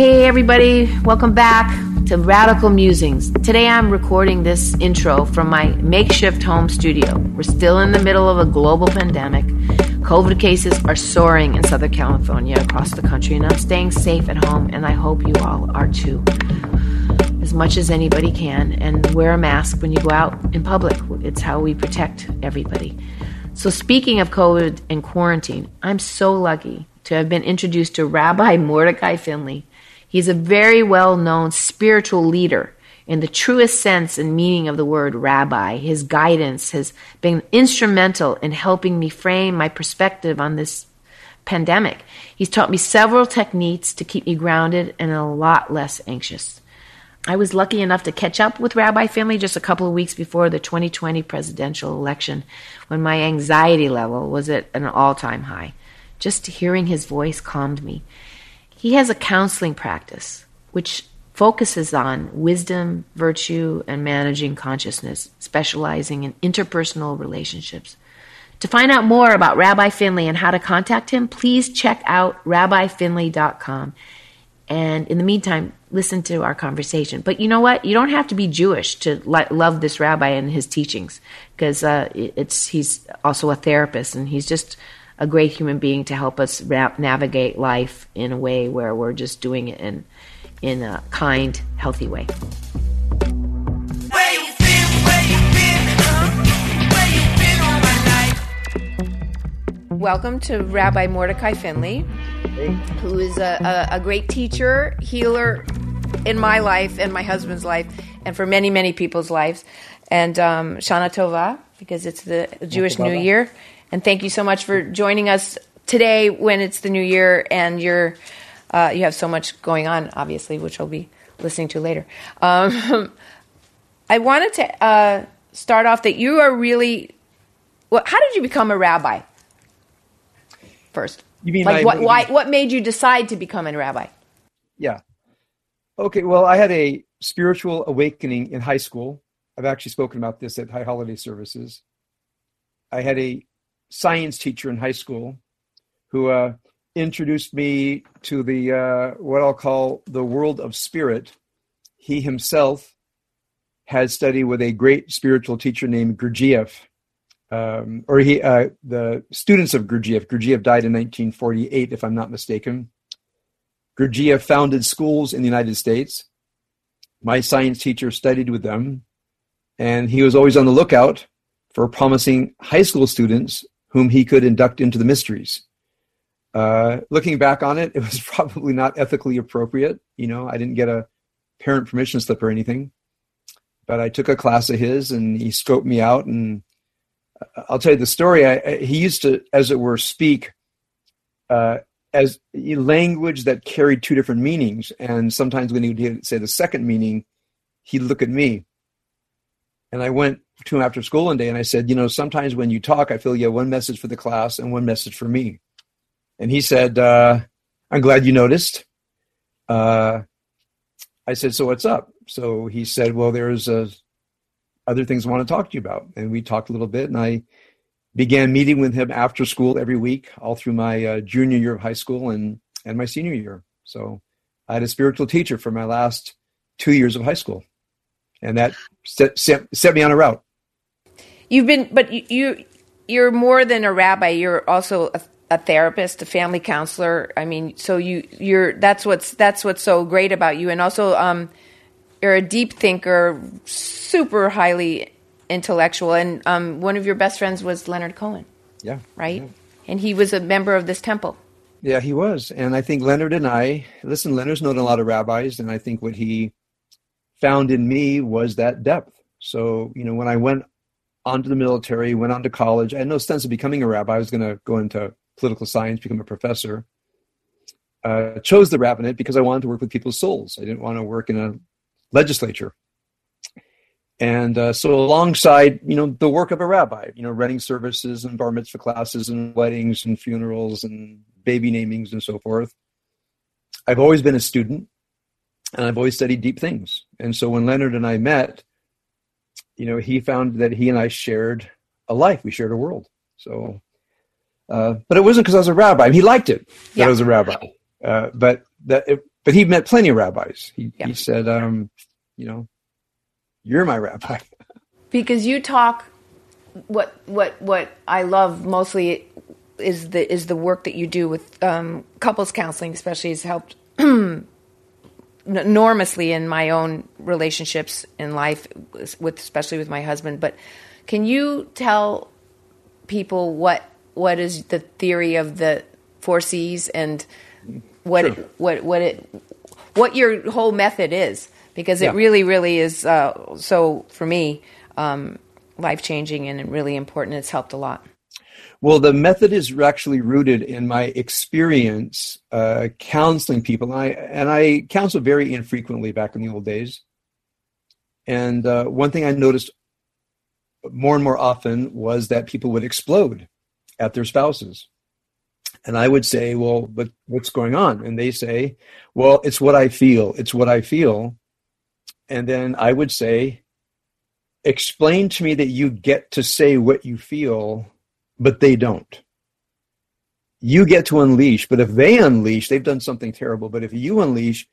Hey, everybody, welcome back to Radical Musings. Today I'm recording this intro from my makeshift home studio. We're still in the middle of a global pandemic. COVID cases are soaring in Southern California across the country, and I'm staying safe at home, and I hope you all are too. As much as anybody can, and wear a mask when you go out in public. It's how we protect everybody. So, speaking of COVID and quarantine, I'm so lucky to have been introduced to Rabbi Mordecai Finley. He's a very well known spiritual leader in the truest sense and meaning of the word rabbi. His guidance has been instrumental in helping me frame my perspective on this pandemic. He's taught me several techniques to keep me grounded and a lot less anxious. I was lucky enough to catch up with Rabbi Finley just a couple of weeks before the 2020 presidential election when my anxiety level was at an all time high. Just hearing his voice calmed me. He has a counseling practice which focuses on wisdom, virtue, and managing consciousness, specializing in interpersonal relationships. To find out more about Rabbi Finley and how to contact him, please check out rabbifinley.com. And in the meantime, listen to our conversation. But you know what? You don't have to be Jewish to love this rabbi and his teachings, because uh, it's he's also a therapist and he's just a great human being to help us ra- navigate life in a way where we're just doing it in in a kind, healthy way. Welcome to Rabbi Mordecai Finley, who is a, a, a great teacher, healer in my life and my husband's life, and for many, many people's lives. And um, Shana Tova, because it's the Jewish New Year. And thank you so much for joining us today when it's the new year and you're uh, you have so much going on, obviously, which I'll be listening to later. Um, I wanted to uh, start off that you are really. Well, how did you become a rabbi? First, you mean like what? Why? What made you decide to become a rabbi? Yeah. Okay. Well, I had a spiritual awakening in high school. I've actually spoken about this at high holiday services. I had a science teacher in high school who uh, introduced me to the uh, what I'll call the world of spirit. He himself had studied with a great spiritual teacher named Gurdjieff, um, or he uh, the students of Gurdjieff. Gurdjieff died in 1948, if I'm not mistaken. Gurdjieff founded schools in the United States. My science teacher studied with them, and he was always on the lookout for promising high school students whom he could induct into the mysteries. Uh, looking back on it, it was probably not ethically appropriate. You know, I didn't get a parent permission slip or anything, but I took a class of his and he scoped me out. And I'll tell you the story. I, I, he used to, as it were, speak uh, as language that carried two different meanings. And sometimes when he would say the second meaning, he'd look at me. And I went to him after school one day and I said, You know, sometimes when you talk, I feel you have one message for the class and one message for me. And he said, uh, I'm glad you noticed. Uh, I said, So what's up? So he said, Well, there's uh, other things I want to talk to you about. And we talked a little bit and I began meeting with him after school every week, all through my uh, junior year of high school and, and my senior year. So I had a spiritual teacher for my last two years of high school. And that set, set, set me on a route. You've been, but you, you are more than a rabbi. You're also a, a, therapist, a family counselor. I mean, so you, you're that's what's that's what's so great about you, and also um, you're a deep thinker, super highly intellectual, and um, one of your best friends was Leonard Cohen. Yeah, right, yeah. and he was a member of this temple. Yeah, he was, and I think Leonard and I listen. Leonard's known a lot of rabbis, and I think what he found in me was that depth. So, you know, when I went onto the military, went on to college. I had no sense of becoming a rabbi. I was going to go into political science, become a professor. uh, chose the rabbinate because I wanted to work with people's souls. I didn't want to work in a legislature. And uh, so, alongside, you know, the work of a rabbi, you know, running services and bar mitzvah classes and weddings and funerals and baby namings and so forth, I've always been a student, and I've always studied deep things. And so, when Leonard and I met, you know, he found that he and I shared a life. We shared a world. So, uh, but it wasn't because I was a rabbi. He liked it that yeah. I was a rabbi. Uh, but that, it, but he met plenty of rabbis. He, yeah. he said, um, you know, you're my rabbi. because you talk. What what what I love mostly is the is the work that you do with um, couples counseling, especially has helped enormously in my own relationships in life, with especially with my husband. But can you tell people what what is the theory of the four C's and what sure. it, what what it what your whole method is? Because yeah. it really, really is. Uh, so for me, um, life changing and really important. It's helped a lot. Well, the method is actually rooted in my experience uh, counseling people, and I and I counseled very infrequently back in the old days. And uh, one thing I noticed more and more often was that people would explode at their spouses, and I would say, "Well, but what's going on?" And they say, "Well, it's what I feel. It's what I feel." And then I would say, "Explain to me that you get to say what you feel." But they don't. You get to unleash, but if they unleash, they've done something terrible. But if you unleash,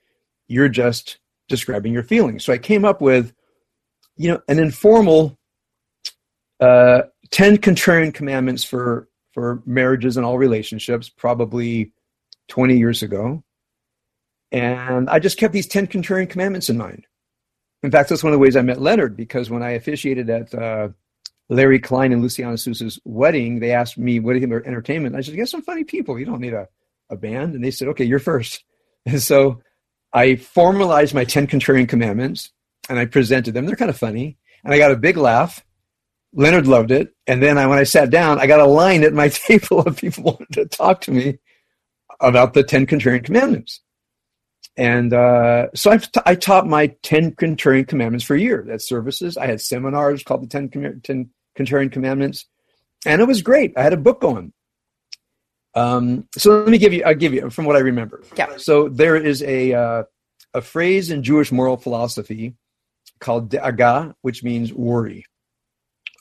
you're just describing your feelings. So I came up with, you know, an informal uh, 10 contrarian commandments for, for marriages and all relationships, probably 20 years ago. And I just kept these 10 contrarian commandments in mind. In fact, that's one of the ways I met Leonard because when I officiated at uh, Larry Klein and Luciana Souza's wedding, they asked me, What do you think about entertainment? I said, You got some funny people. You don't need a, a band. And they said, Okay, you're first. And so I formalized my 10 contrarian commandments and I presented them. They're kind of funny. And I got a big laugh. Leonard loved it. And then I, when I sat down, I got a line at my table of people wanted to talk to me about the 10 contrarian commandments. And uh, so I've t- I taught my 10 contrarian commandments for a year. That's services. I had seminars called the 10, 10 contrarian commandments, and it was great. I had a book going. Um, so let me give you. I'll give you from what I remember. Yeah. So there is a uh, a phrase in Jewish moral philosophy called da'aga, which means worry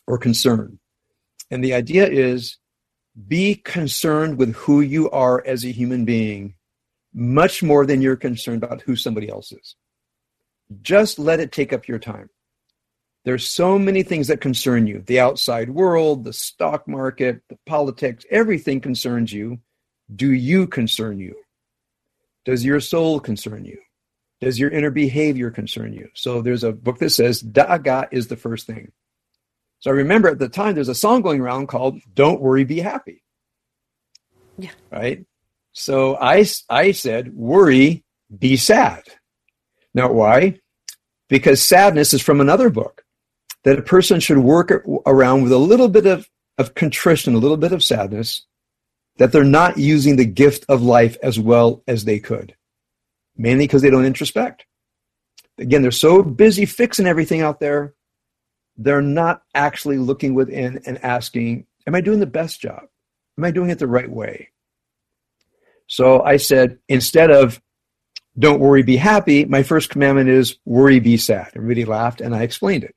or concern, and the idea is be concerned with who you are as a human being much more than you're concerned about who somebody else is. Just let it take up your time. There's so many things that concern you the outside world, the stock market, the politics, everything concerns you. Do you concern you? Does your soul concern you? Does your inner behavior concern you? So there's a book that says Da'aga is the first thing. So I remember at the time there's a song going around called Don't Worry, Be Happy. Yeah. Right? So I, I said, worry, be sad. Now, why? Because sadness is from another book that a person should work around with a little bit of, of contrition, a little bit of sadness, that they're not using the gift of life as well as they could, mainly because they don't introspect. Again, they're so busy fixing everything out there, they're not actually looking within and asking, Am I doing the best job? Am I doing it the right way? So I said, instead of don't worry, be happy, my first commandment is worry, be sad. Everybody laughed and I explained it.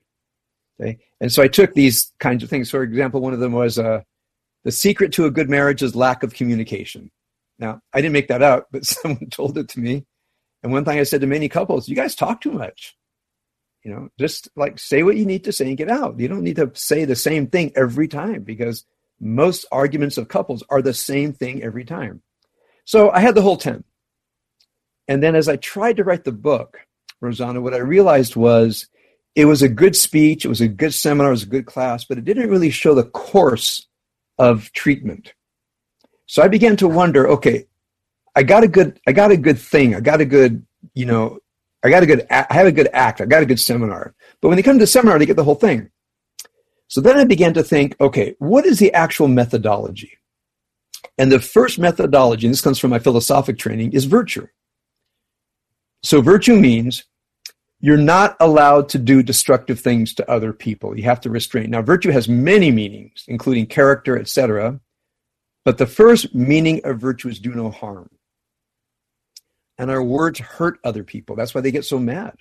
Okay? And so I took these kinds of things. For example, one of them was uh, the secret to a good marriage is lack of communication. Now, I didn't make that up, but someone told it to me. And one thing I said to many couples, you guys talk too much. You know, just like say what you need to say and get out. You don't need to say the same thing every time because most arguments of couples are the same thing every time. So I had the whole 10. And then as I tried to write the book, Rosanna, what I realized was it was a good speech, it was a good seminar, it was a good class, but it didn't really show the course of treatment. So I began to wonder, okay, I got a good, I got a good thing, I got a good, you know, I got a good, I have a good act, I got a good seminar. But when they come to the seminar, they get the whole thing. So then I began to think, okay, what is the actual methodology? And the first methodology, and this comes from my philosophic training, is virtue. So virtue means you're not allowed to do destructive things to other people. You have to restrain. Now, virtue has many meanings, including character, etc. But the first meaning of virtue is do no harm. And our words hurt other people. That's why they get so mad.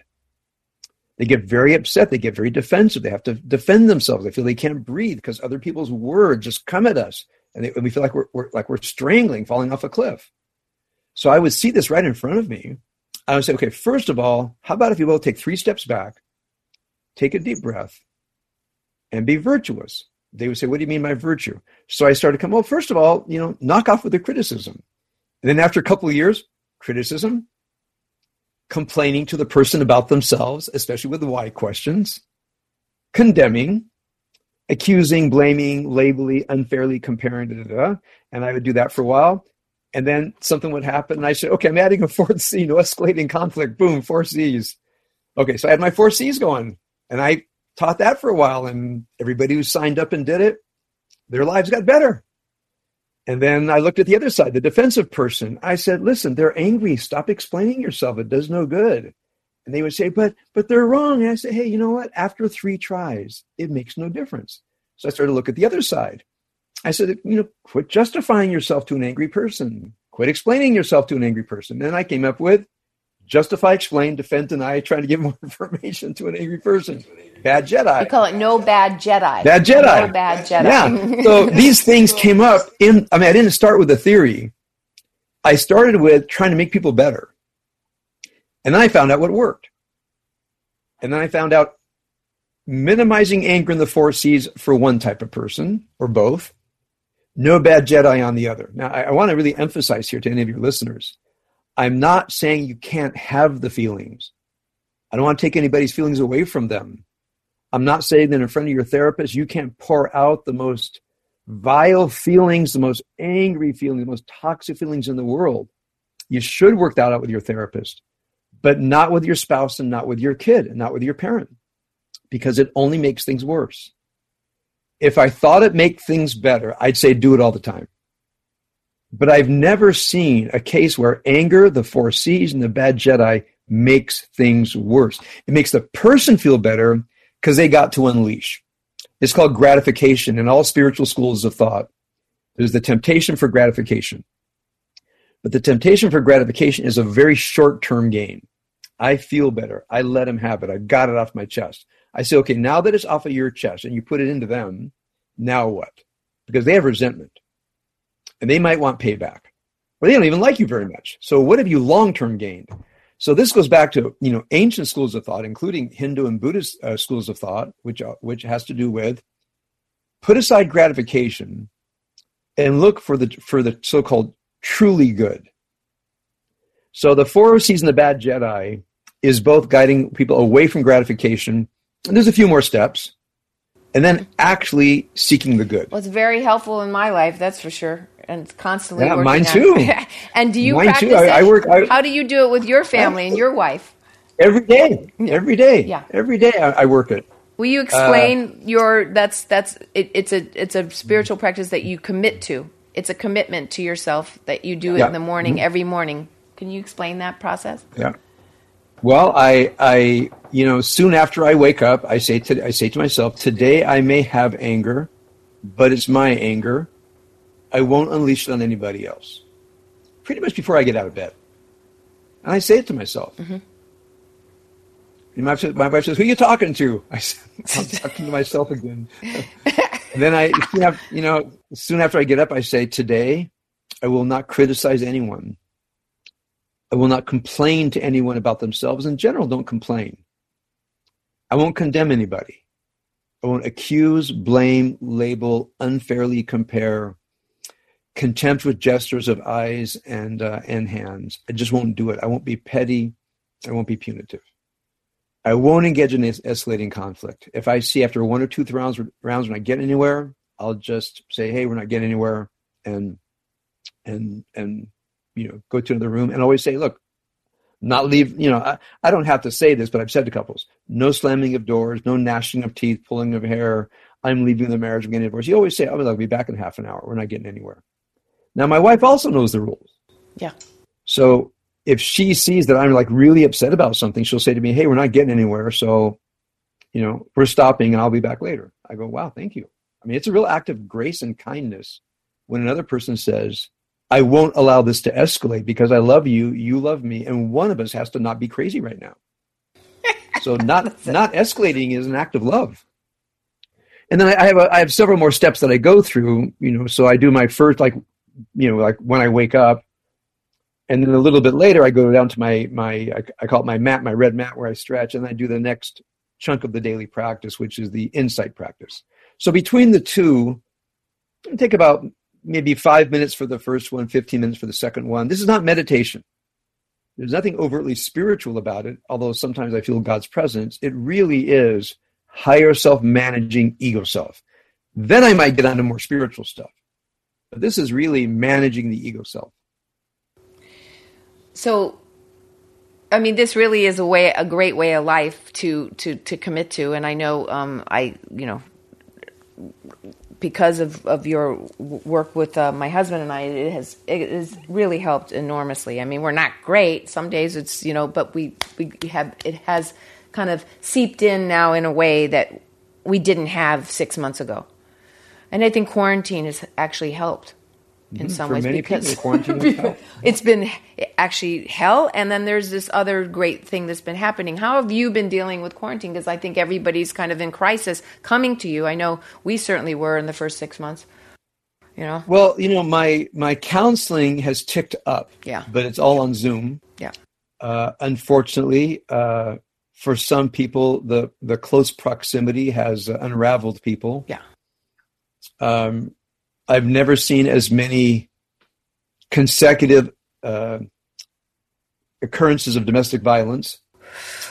They get very upset. They get very defensive. They have to defend themselves. They feel they can't breathe because other people's words just come at us, and, they, and we feel like we're, we're like we're strangling, falling off a cliff. So I would see this right in front of me, I would say, okay, first of all, how about if you both take three steps back, take a deep breath, and be virtuous? They would say, what do you mean by virtue? So I started to come, well, first of all, you know, knock off with the criticism. And then after a couple of years, criticism, complaining to the person about themselves, especially with the why questions, condemning, accusing, blaming, labeling, unfairly comparing, da, da, da. and I would do that for a while. And then something would happen, and I said, okay, I'm adding a fourth C, no escalating conflict. Boom, four C's. Okay, so I had my four C's going, and I taught that for a while, and everybody who signed up and did it, their lives got better. And then I looked at the other side, the defensive person. I said, listen, they're angry. Stop explaining yourself. It does no good. And they would say, but but they're wrong. And I say, hey, you know what? After three tries, it makes no difference. So I started to look at the other side. I said, you know, quit justifying yourself to an angry person. Quit explaining yourself to an angry person. And I came up with justify, explain, defend, deny, trying to give more information to an angry person. Bad Jedi. You call it no bad Jedi. Bad Jedi. No bad Jedi. Yeah. So these things came up in, I mean, I didn't start with a theory. I started with trying to make people better. And then I found out what worked. And then I found out minimizing anger in the four C's for one type of person or both, no bad Jedi on the other. Now, I, I want to really emphasize here to any of your listeners I'm not saying you can't have the feelings. I don't want to take anybody's feelings away from them. I'm not saying that in front of your therapist you can't pour out the most vile feelings, the most angry feelings, the most toxic feelings in the world. You should work that out with your therapist, but not with your spouse and not with your kid and not with your parent because it only makes things worse. If I thought it make things better, I'd say do it all the time. But I've never seen a case where anger, the four C's, and the bad Jedi makes things worse. It makes the person feel better because they got to unleash. It's called gratification in all spiritual schools of thought. There's the temptation for gratification. But the temptation for gratification is a very short term gain. I feel better. I let him have it. I got it off my chest. I say, okay, now that it's off of your chest and you put it into them, now what? Because they have resentment and they might want payback. Or they don't even like you very much. So what have you long term gained? So this goes back to you know ancient schools of thought, including Hindu and Buddhist uh, schools of thought, which uh, which has to do with put aside gratification and look for the for the so-called truly good. So the four C's and the bad Jedi is both guiding people away from gratification. There's a few more steps, and then actually seeking the good. Well, it's very helpful in my life, that's for sure and it's constantly yeah, working mine on- too. and do you Mine practice too. I-? I work- I- How do you do it with your family and your wife? Every day, every day, Yeah. every day I, I work it. Will you explain uh, your that's that's it, it's a it's a spiritual practice that you commit to. It's a commitment to yourself that you do it Yeah. in the morning mm-hmm. every morning. Can you explain that process? Yeah. Well, I, I, you know, soon after I wake up, I say to, I say to myself, today I may have anger, but it's my anger. I won't unleash it on anybody else. Pretty much before I get out of bed, and I say it to myself. Mm-hmm. And my, wife says- my wife says, "Who are you talking to?" I said, "I'm talking to myself again." then I, you know, soon after I get up, I say, "Today, I will not criticize anyone." I will not complain to anyone about themselves. In general, don't complain. I won't condemn anybody. I won't accuse, blame, label, unfairly compare, contempt with gestures of eyes and uh, and hands. I just won't do it. I won't be petty. I won't be punitive. I won't engage in es- escalating conflict. If I see after one or two rounds rounds we're not getting anywhere, I'll just say, "Hey, we're not getting anywhere," and and and you know go to another room and always say, "Look, not leave." You know, I, I don't have to say this, but I've said to couples, no slamming of doors, no gnashing of teeth, pulling of hair. I'm leaving the marriage, I'm getting a divorce. You always say, "Oh, I'll be back in half an hour. We're not getting anywhere." Now, my wife also knows the rules. Yeah. So if she sees that I'm like really upset about something, she'll say to me, Hey, we're not getting anywhere. So, you know, we're stopping and I'll be back later. I go, Wow, thank you. I mean, it's a real act of grace and kindness when another person says, I won't allow this to escalate because I love you, you love me, and one of us has to not be crazy right now. So not not escalating is an act of love. And then I, I have a, I have several more steps that I go through. You know, so I do my first like, you know, like when I wake up, and then a little bit later I go down to my my I, I call it my mat, my red mat, where I stretch, and I do the next chunk of the daily practice, which is the insight practice. So between the two, take about maybe five minutes for the first one, 15 minutes for the second one. This is not meditation. There's nothing overtly spiritual about it, although sometimes I feel God's presence. It really is higher self managing ego self. Then I might get onto more spiritual stuff. But this is really managing the ego self. So, I mean, this really is a way, a great way of life to to to commit to. And I know, um, I you know, because of, of your work with uh, my husband and I, it has it has really helped enormously. I mean, we're not great. Some days it's you know, but we we have it has kind of seeped in now in a way that we didn't have six months ago, and I think quarantine has actually helped in Mhm. some ways because people, it's been actually hell and then there's this other great thing that's been happening how have you been dealing with quarantine because i think everybody's kind of in crisis coming to you i know we certainly were in the first six months you know Well, you know, my my counseling has ticked up. Yeah. But it's all on Zoom. yeah Uh, unfortunately, uh, for some people, the the close proximity has uh, unraveled people. yeah Um, I've never seen as many consecutive uh, occurrences of domestic violence.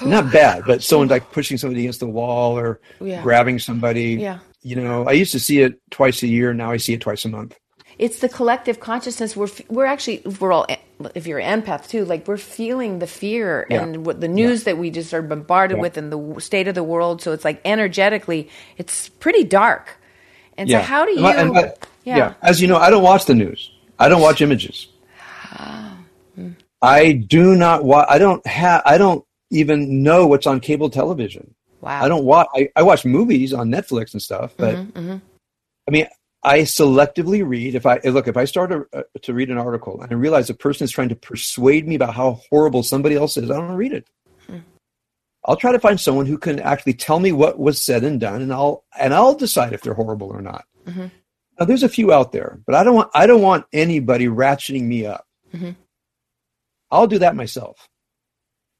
Not bad, but someone like pushing somebody against the wall or Yeah. grabbing somebody. Yeah. You know, I used to see it twice a year. Now I see it twice a month. it's the collective consciousness we're we're actually we're all if you're an empath too like we're feeling the fear Yeah. and what the news that we just are bombarded Yeah. with in the state of the world so it's like energetically it's pretty dark and Yeah. so how do And you and my- yeah. yeah. As you know, I don't watch the news. I don't watch images. I do not watch. I don't have. I don't even know what's on cable television. wow I don't watch. I, I watch movies on Netflix and stuff, but Mm-hmm, I mean, I selectively read. If I look, if I start to, uh, to read an article and I realize a person is trying to persuade me about how horrible somebody else is, I don't read it. Hmm. I'll try to find someone who can actually tell me what was said and done, and I'll and I'll decide if they're horrible or not. Mm-hmm. Now, there's a few out there, but I don't want I don't want anybody ratcheting me up. Mhm. I'll do that myself.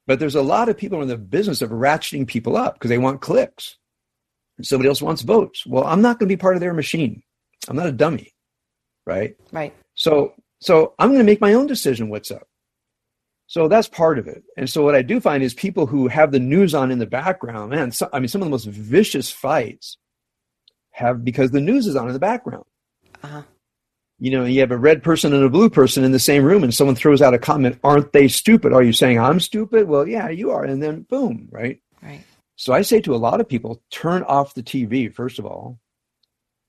But there's a lot of people in the business of ratcheting people up because they want clicks. And somebody else wants votes. Well, I'm not going to be part of their machine. I'm not a dummy, right? right So, so I'm going to make my own decision. What's up? So that's part of it. And so what I do find is people who have the news on in the background, man. So, I mean, some of the most vicious fights have because the news is on in the background. uh-huh You know, you have a red person and a blue person in the same room, and someone throws out a comment, "Aren't they stupid?" Are you saying I'm stupid? Well, yeah, you are. And then boom, right? right So I say to a lot of people, turn off the TV first of all,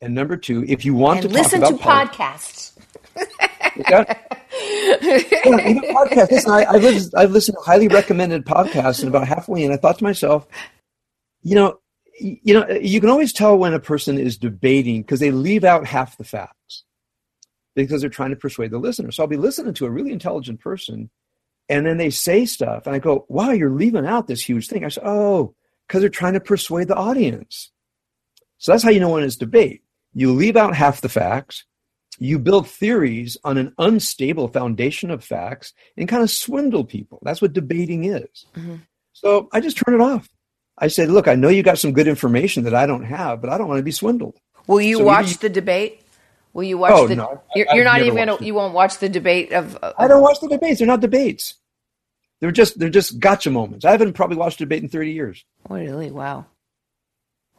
and number two, if you want and to listen to podcasts yeah, even podcasts. Listen, I, I've, listened, I've listened to highly recommended podcasts, and about halfway in, I thought to myself, you know, you know, you can always tell when a person is debating because they leave out half the facts because they're trying to persuade the listener. So I'll be listening to a really intelligent person, and then they say stuff, and I go, "Wow, you're leaving out this huge thing." I say, "Oh, because they're trying to persuade the audience." So that's how you know when it's debate. You leave out half the facts, you build theories on an unstable foundation of facts, and kind of swindle people. That's what debating is. Mhm. So I just turn it off. I said, "Look, I know you got some good information that I don't have, but I don't want to be swindled." will you So watch you- the debate will you watch Oh, the no, I- you're, you're not even gonna, you won't watch the debate of uh, I don't watch the debates. They're not debates. They're just they're just gotcha moments. I haven't probably watched a debate in 30 years oh, really wow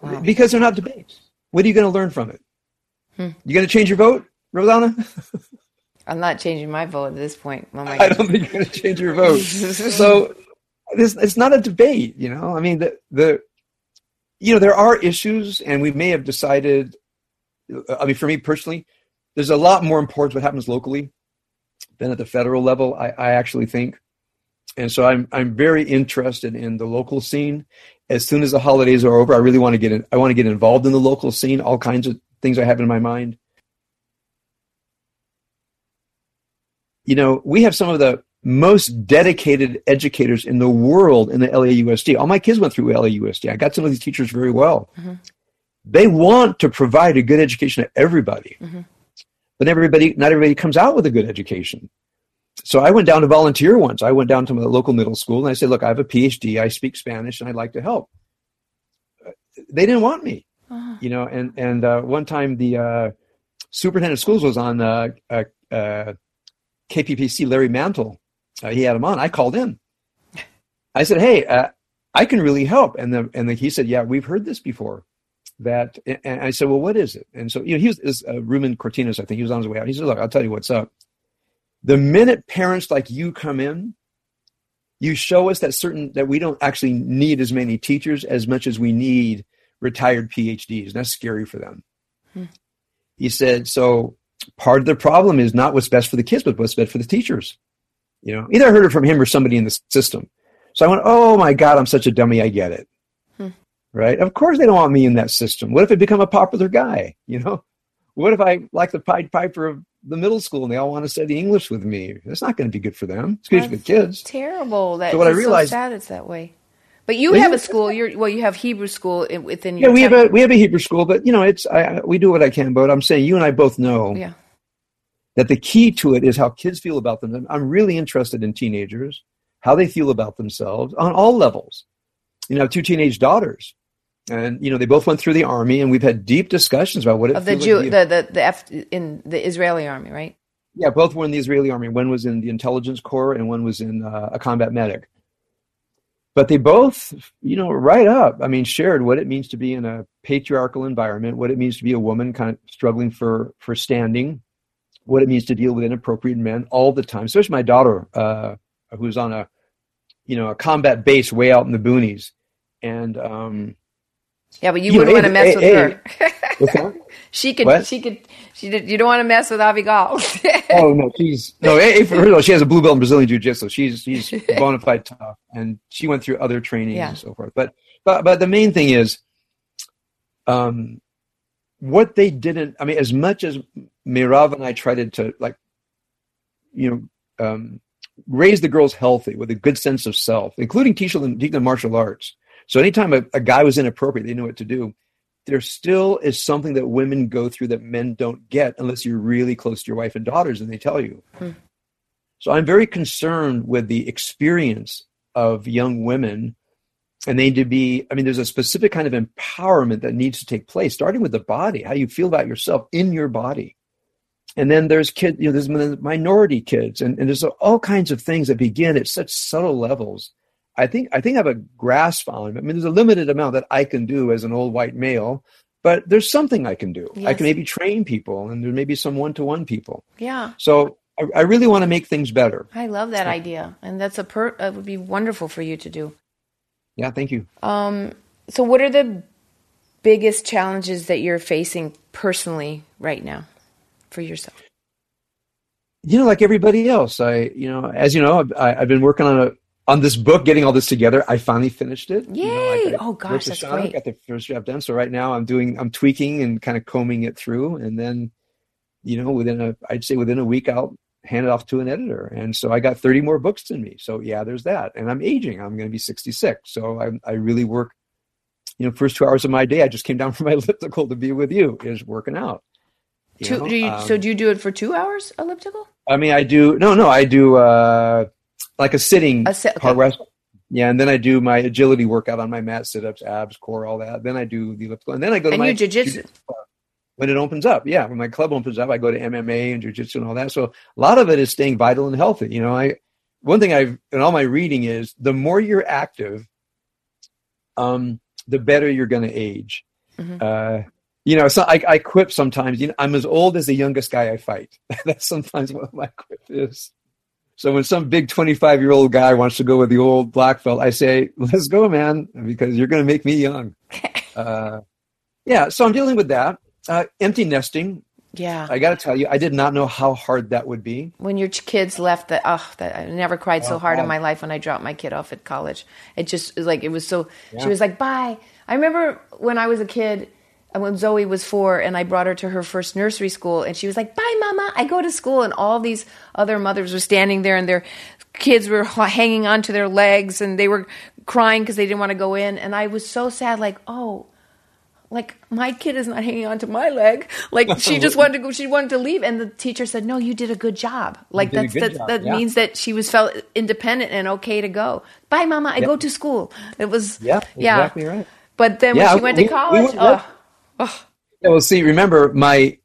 wow because they're not debates. What are you going to learn from it? Hmm. You going to change your vote, Rosanna? i'm not changing my vote at this point oh my I don't think you're going to change your vote. so this it's not a debate, you know. I mean the the you know there are issues, and we may have decided. I mean, for me personally, there's a lot more importance what happens locally than at the federal level. I, I actually think, and so I'm I'm very interested in the local scene. As soon as the holidays are over, I really want to get in, I want to get involved in the local scene. All kinds of things I have in my mind. You know, we have some of the most dedicated educators in the world in the LAUSD. All my kids went through LAUSD. I got to know these teachers very well. Mm-hmm. They want to provide a good education to everybody. Mm-hmm. But everybody, not everybody comes out with a good education. So I went down to volunteer once. I went down to my local middle school and I said, look, I have a PhD. I speak Spanish and I'd like to help. They didn't want me, uh-huh. you know, and, and uh, one time the uh, superintendent of schools was on uh, uh, uh KPCC, Larry Mantle, he had him on. I called in. I said, "Hey, uh, I can really help." And the, and the, he said, "Yeah, we've heard this before." That and I said, "Well, what is it?" And so you know, he was is, uh, Ruben Cortines. I think he was on his way out. He said, "Look, I'll tell you what's up. The minute parents like you come in, you show us that certain that we don't actually need as many teachers as much as we need retired PhDs. And that's scary for them." Hmm. He said, "So." Part of the problem is not what's best for the kids, but what's best for the teachers. You know, either I heard it from him or somebody in the system. So I went, oh my God, I'm such a dummy. I get it. Hmm. Right? Of course they don't want me in that system. What if I become a popular guy? You know, what if I like the Pied Piper of the middle school and they all want to study English with me? That's not going to be good for them. It's good for the kids. Terrible. That's so what I realized, so sad it's that way. But you have a school. You're well. You have Hebrew school within your. Yeah, we have a we have a Hebrew school, but you know, it's I, we do what I can. But I'm saying you and I both know. Yeah that the key to it is how kids feel about them. I'm really interested in teenagers, how they feel about themselves on all levels. You know, two teenage daughters, and you know they both went through the army, and we've had deep discussions about what it of the Jew, like the the the F in the Israeli army, right? Yeah, both were in the Israeli army. One was in the intelligence corps, and one was in uh, a combat medic. But they both, you know, right up. I mean, shared what it means to be in a patriarchal environment, what it means to be a woman, kind of struggling for for standing, what it means to deal with inappropriate men all the time. Especially my daughter, uh, who's on a, you know, a combat base way out in the boonies, and um, yeah, but you, you wouldn't want to mess with her. she could. What? She could. She did. You don't want to mess with Avi Avigal. oh no, she's no. A, for her, she has a blue belt in Brazilian Jiu Jitsu. She's she's bona fide tough, and she went through other training yeah. and so forth. But but but the main thing is, um, what they didn't. I mean, as much as Meirav and I tried to like, you know, um, raise the girls healthy with a good sense of self, including teach them martial arts. So anytime a, a guy was inappropriate, they knew what to do. There still is something that women go through that men don't get unless you're really close to your wife and daughters and they tell you. Hmm. So I'm very concerned with the experience of young women and they need to be i mean there's a specific kind of empowerment that needs to take place starting with the body how you feel about yourself in your body and then there's kids, you know, there's minority kids, and, and there's all kinds of things that begin at such subtle levels. I think I think I have a grasp on. I mean, there's a limited amount that I can do as an old white male, but there's something I can do. Yes. I can maybe train people, and there may be some one-to-one people. Yeah. So I, I really want to make things better. I love that so, idea, and that's a per. It would be wonderful for you to do. Yeah, thank you. Um. So, what are the biggest challenges that you're facing personally right now? for yourself? You know, like everybody else, I, you know, as you know, I, have been working on a on this book, getting all this together. I finally finished it. Yay! You know, oh gosh, that's shot, great. Got the first draft done, so right now I'm doing, I'm tweaking and kind of combing it through, and then, you know, within a, I'd say within a week, I'll hand it off to an editor. And so I got 30 more books in me. So yeah, there's that. And I'm aging. I'm going to be 66. So I, I really work, you know, first two hours of my day, I just came down from my elliptical to be with you is working out. Two, do you, um, so do you do it for two hours elliptical? I mean, I do. No, no, I do uh, like a sitting a sit, okay. rest. Yeah, and then I do my agility workout on my mat, sit ups, abs, core, all that. Then I do the elliptical, and then I go to and my jiu-jitsu. When it opens up, yeah, when my club opens up, I go to MMA and jiu-jitsu and all that. So a lot of it is staying vital and healthy. You know, I one thing I've in all my reading is the more you're active, um, the better you're going to age. Mm-hmm. Uh, you know, so I, I quip sometimes. You know, I'm as old as the youngest guy I fight. That's sometimes what my quip is. So when some big 25 year old guy wants to go with the old black belt, I say, "Let's go, man," because you're going to make me young. uh, yeah, so I'm dealing with that. Uh, empty nesting. Yeah. I got to tell you, I did not know how hard that would be. When your kids left, that oh, that I never cried so hard in my life when I dropped my kid off at college. It just like it was so. Yeah. She was like, "Bye." I remember when I was a kid, and when Zoe was four, and I brought her to her first nursery school, and she was like, "Bye, Mama." I go to school, and all these other mothers were standing there, and their kids were hanging onto their legs, and they were crying because they didn't want to go in, and I was so sad, like, oh like my kid is not hanging on to my leg. Like she just wanted to go. She wanted to leave, and the teacher said, "No, you did a good job. Like that's good that, job, that yeah. means that she was felt independent and okay to go. Bye, Mama. I go to school. It was Yeah, yeah, exactly right. But then Yeah, when she went we- to we college, went- oh, oh, Yeah, well, see, remember my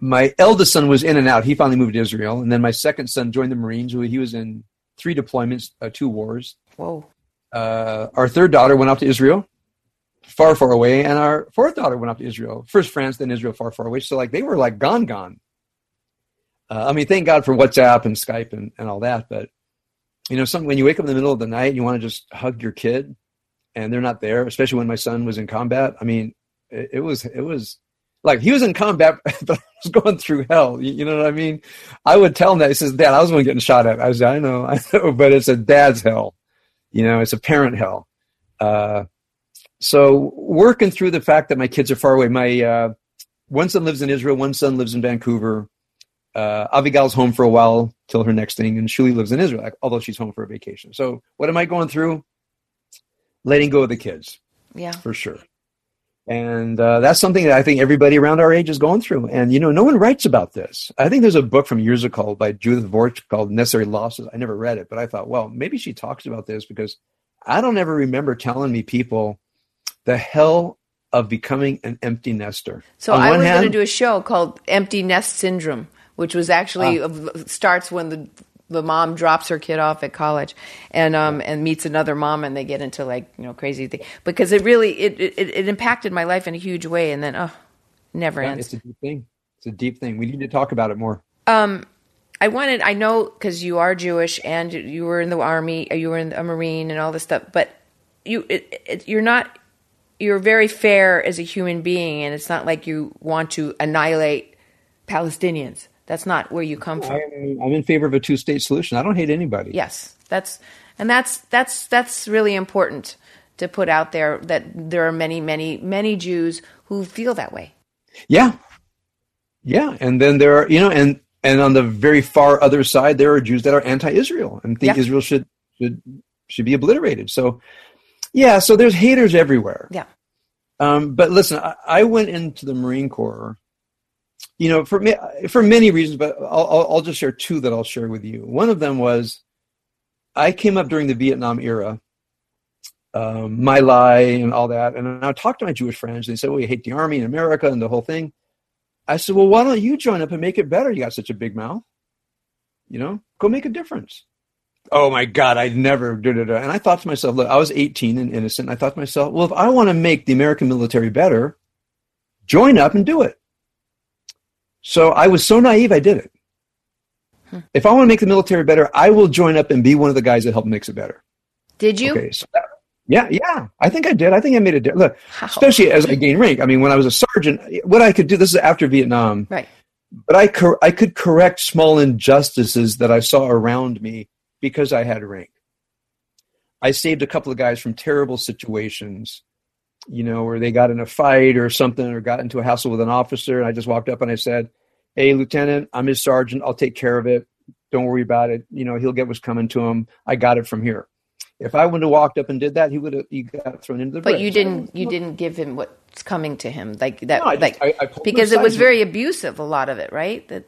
my eldest son was in and out. He finally moved to Israel, and then my second son joined the Marines. He was in three deployments, uh, two wars. whoa, Uh, our third daughter went off to Israel, far, far away, and our fourth daughter went off to Israel. First France, then Israel, far, far away. So like they were like gone, gone. Uh, I mean, thank God for WhatsApp and Skype and, and all that. But you know, some when you wake up in the middle of the night, and you want to just hug your kid, and they're not there. Especially when my son was in combat. I mean, it, it was it was like he was in combat, but I was going through hell. You, you know what I mean? I would tell him that he says, "Dad, I was the one getting shot at." I was, I know, I know, but it's a dad's hell. You know, it's a parent hell. Uh, so working through the fact that my kids are far away. My uh, one son lives in Israel, one son lives in Vancouver. Uh, Abigail's home for a while till her next thing, and Shuli lives in Israel, although she's home for a vacation. So what am I going through? Letting go of the kids yeah, for sure. And uh, that's something that I think everybody around our age is going through. And, you know, no one writes about this. I think there's a book from years ago by Judith Viorst called Necessary Losses. I never read it, but I thought, well, maybe she talks about this because I don't ever remember telling me people the hell of becoming an empty nester. So On I was going to do a show called Empty Nest Syndrome, which was actually uh, starts when the the mom drops her kid off at college and um and meets another mom and they get into like you know crazy thing because it really it it, it impacted my life in a huge way and then oh never Yeah, ends it's a deep thing. It's a deep thing. We need to talk about it more. Um, I wanted, I know, because you are Jewish and you were in the army, you were in a Marine and all this stuff, but you, it, it, you're not, you're very fair as a human being, and it's not like you want to annihilate Palestinians. That's not where you come from. I'm, I'm in favor of a two state solution. I don't hate anybody. Yes, that's, and that's that's that's really important to put out there that there are many, many, many Jews who feel that way. Yeah. Yeah. And then there are, you know, and, and on the very far other side, there are Jews that are anti-Israel and think Yeah. Israel should, should, should be obliterated. So, yeah, so there's haters everywhere. Yeah. Um, but listen, I, I went into the Marine Corps, you know, for me, for many reasons, but I'll, I'll, I'll just share two that I'll share with you. One of them was I came up during the Vietnam era, um, My Lai and all that. And I talked to my Jewish friends they said, well, you hate the army in America and the whole thing. I said, well, why don't you join up and make it better? You got such a big mouth, you know, go make a difference. Oh my God, I'd never do it. And I thought to myself, look, I was 18 and innocent. I thought to myself, well, if I want to make the American military better, join up and do it. So I was so naive, I did it. Hmm. If I want to make the military better, I will join up and be one of the guys that help makes it better. Did you? Okay, so that, yeah, yeah, I think I did. I think I made a difference. Look, How? especially as I gained rank. I mean, when I was a sergeant, what I could do. This is after Vietnam, Right. but I cor- I could correct small injustices that I saw around me because I had rank. I saved a couple of guys from terrible situations, you know, where they got in a fight or something, or got into a hassle with an officer, and I just walked up and I said, "Hey, Lieutenant, I'm his sergeant. I'll take care of it. Don't worry about it. You know, he'll get what's coming to him. I got it from here." If I wouldn't have walked up and did that, he would have he got thrown into the. But brig. you didn't you didn't give him what's coming to him like that No, I just- like I- I because it was very abusive a lot of it right that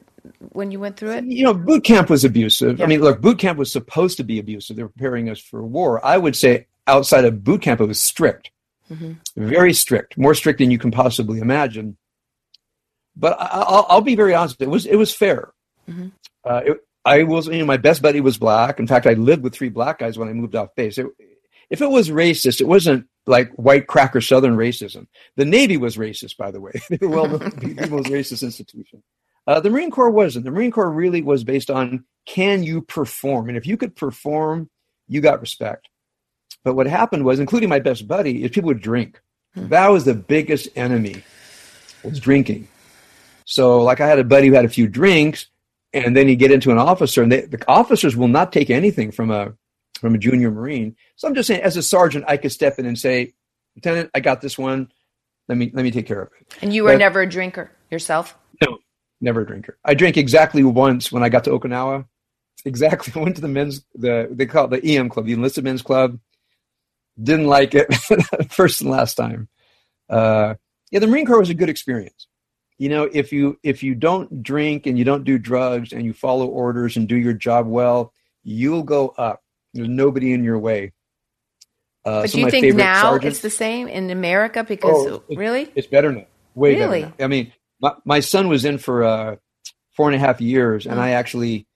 when you went through it you know, boot camp was abusive. Yeah. I mean, look, boot camp was supposed to be abusive. They were preparing us for war. I would say outside of boot camp, it was strict, very strict, more strict than you can possibly imagine. But I, I'll, I'll be very honest. It was it was fair. Uh, it, I was, you know, my best buddy was black. In fact, I lived with three black guys when I moved off base. It, if it was racist, it wasn't like white cracker Southern racism. The Navy was racist, by the way. they were well known to be the most racist institution. Uh, the Marine Corps wasn't. The Marine Corps really was based on can you perform, and if you could perform, you got respect. But what happened was, including my best buddy, is people would drink. That was the biggest enemy. Was drinking. So, like, I had a buddy who had a few drinks, and then you get into an officer, and they, the officers will not take anything from a from a junior Marine. So I'm just saying, as a sergeant, I could step in and say, Lieutenant, I got this one. Let me let me take care of it. And you were but, never a drinker yourself? Never a drinker. I drank exactly once when I got to Okinawa. Exactly, I went to the men's the they call it the EM club, the enlisted men's club. Didn't like it first and last time. Uh, yeah, the Marine Corps was a good experience. You know, if you if you don't drink and you don't do drugs and you follow orders and do your job well, you'll go up. There's nobody in your way. Uh, but do you think now sergeants, it's the same in America? Because oh, it, really, it's better now. Way really? better. Now. I mean, my, my son was in for uh, four and a half years, and mm. I actually,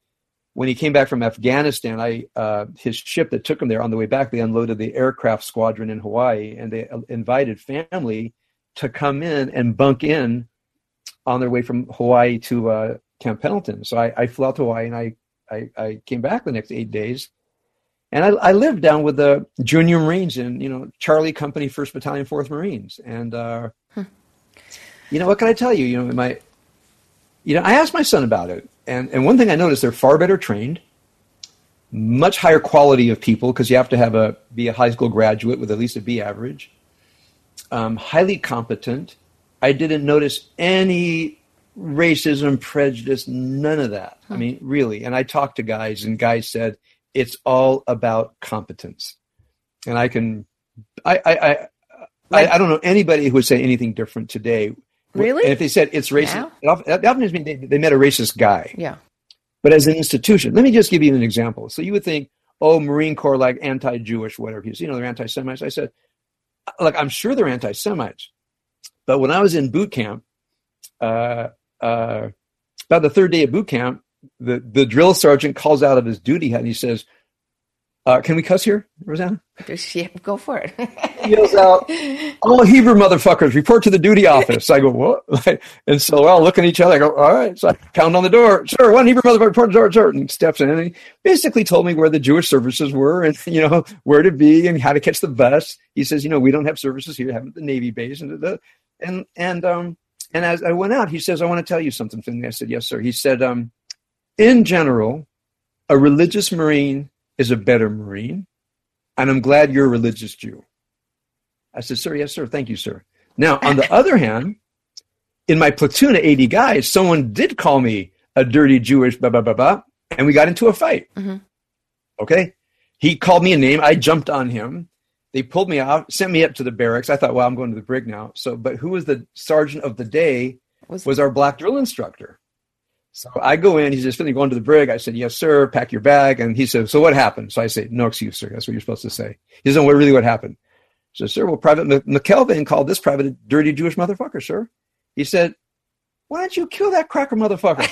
when he came back from Afghanistan, I uh, his ship that took him there on the way back, they unloaded the aircraft squadron in Hawaii, and they uh, invited family to come in and bunk in on their way from Hawaii to uh, Camp Pendleton. So I, I flew out to Hawaii, and I, I I came back the next eight days and I, I, lived down with the junior Marines in, you know, Charlie Company, First Battalion, Fourth Marines, and uh. You know what can I tell you? You know, my, you know, I asked my son about it, and and one thing I noticed they're far better trained, much higher quality of people because you have to have a be a high school graduate with at least a B average, um, highly competent. I didn't notice any racism, prejudice, none of that. Hmm. I mean, really. And I talked to guys, and guys said it's all about competence. And I can, I, I, I, I, I don't know anybody who would say anything different today. Really? And if they said it's racist, yeah. that often means they, they met a racist guy. Yeah. But as an institution, let me just give you an example. So you would think, oh, Marine Corps like anti-Jewish, whatever. You know, they're anti-Semites. I said, look, I'm sure they're anti-Semites. But when I was in boot camp, uh, uh, about the third day of boot camp, the, the drill sergeant calls out of his duty and he says, uh, can we cuss here, Rosanna? Yeah, go for it. he yells out, all Hebrew motherfuckers, report to the duty office. I go, what? And so we're all looking at each other. I go, all right. So I pound on the door. Sir, one Hebrew motherfucker, report to the door, sir. And he steps in and he basically told me where the Jewish services were and, you know, where to be and how to catch the bus. He says, you know, we don't have services here, have at the Navy base. And, the, and, and, um, and as I went out, he says, I want to tell you something, Finley. I said, yes, sir. He said, um, in general, a religious Marine is a better Marine, and I'm glad you're a religious Jew. I said, Sir, yes, sir. Thank you, sir. Now, on the other hand, in my platoon of 80 guys, someone did call me a dirty Jewish, blah, blah, blah, blah, and we got into a fight. Mm-hmm. Okay? He called me a name. I jumped on him. They pulled me out, sent me up to the barracks. I thought, well, I'm going to the brig now. So, but who was the sergeant of the day was, was our black drill instructor. So I go in, he says, Finley, going to the brig. I said, yes, sir, pack your bag. And he said, so what happened? So I say, no excuse, sir. That's what you're supposed to say. He said, what really what happened? So, sir, well, Private McKelvin called this private a dirty Jewish motherfucker, sir. He said, why don't you kill that cracker motherfucker?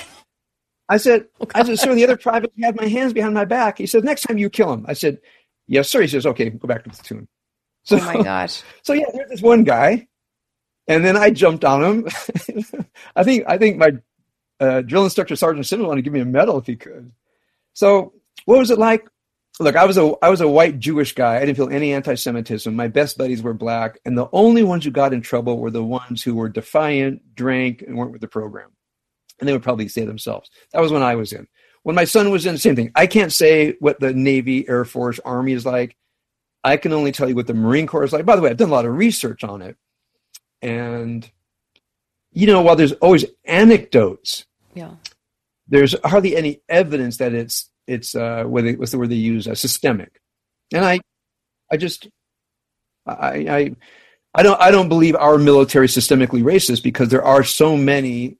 I said, I said, sir, the other private had my hands behind my back. He said, next time you kill him. I said, yes, sir. He says, okay, go back to the platoon. So, oh my gosh. So yeah, there's this one guy. And then I jumped on him. I think I think my uh, drill instructor Sergeant Simmons wanted to give me a medal if he could. So what was it like? Look, I was a I was a white Jewish guy. I didn't feel any anti-Semitism. My best buddies were black, and the only ones who got in trouble were the ones who were defiant, drank, and weren't with the program. And they would probably say themselves. That was when I was in. When my son was in, same thing. I can't say what the Navy, Air Force, Army is like. I can only tell you what the Marine Corps is like. By the way, I've done a lot of research on it, and you know, while there's always anecdotes yeah. There's hardly any evidence that it's it's uh, what they, what's the word they use uh, systemic, and I I just I, I I don't I don't believe our military is systemically racist because there are so many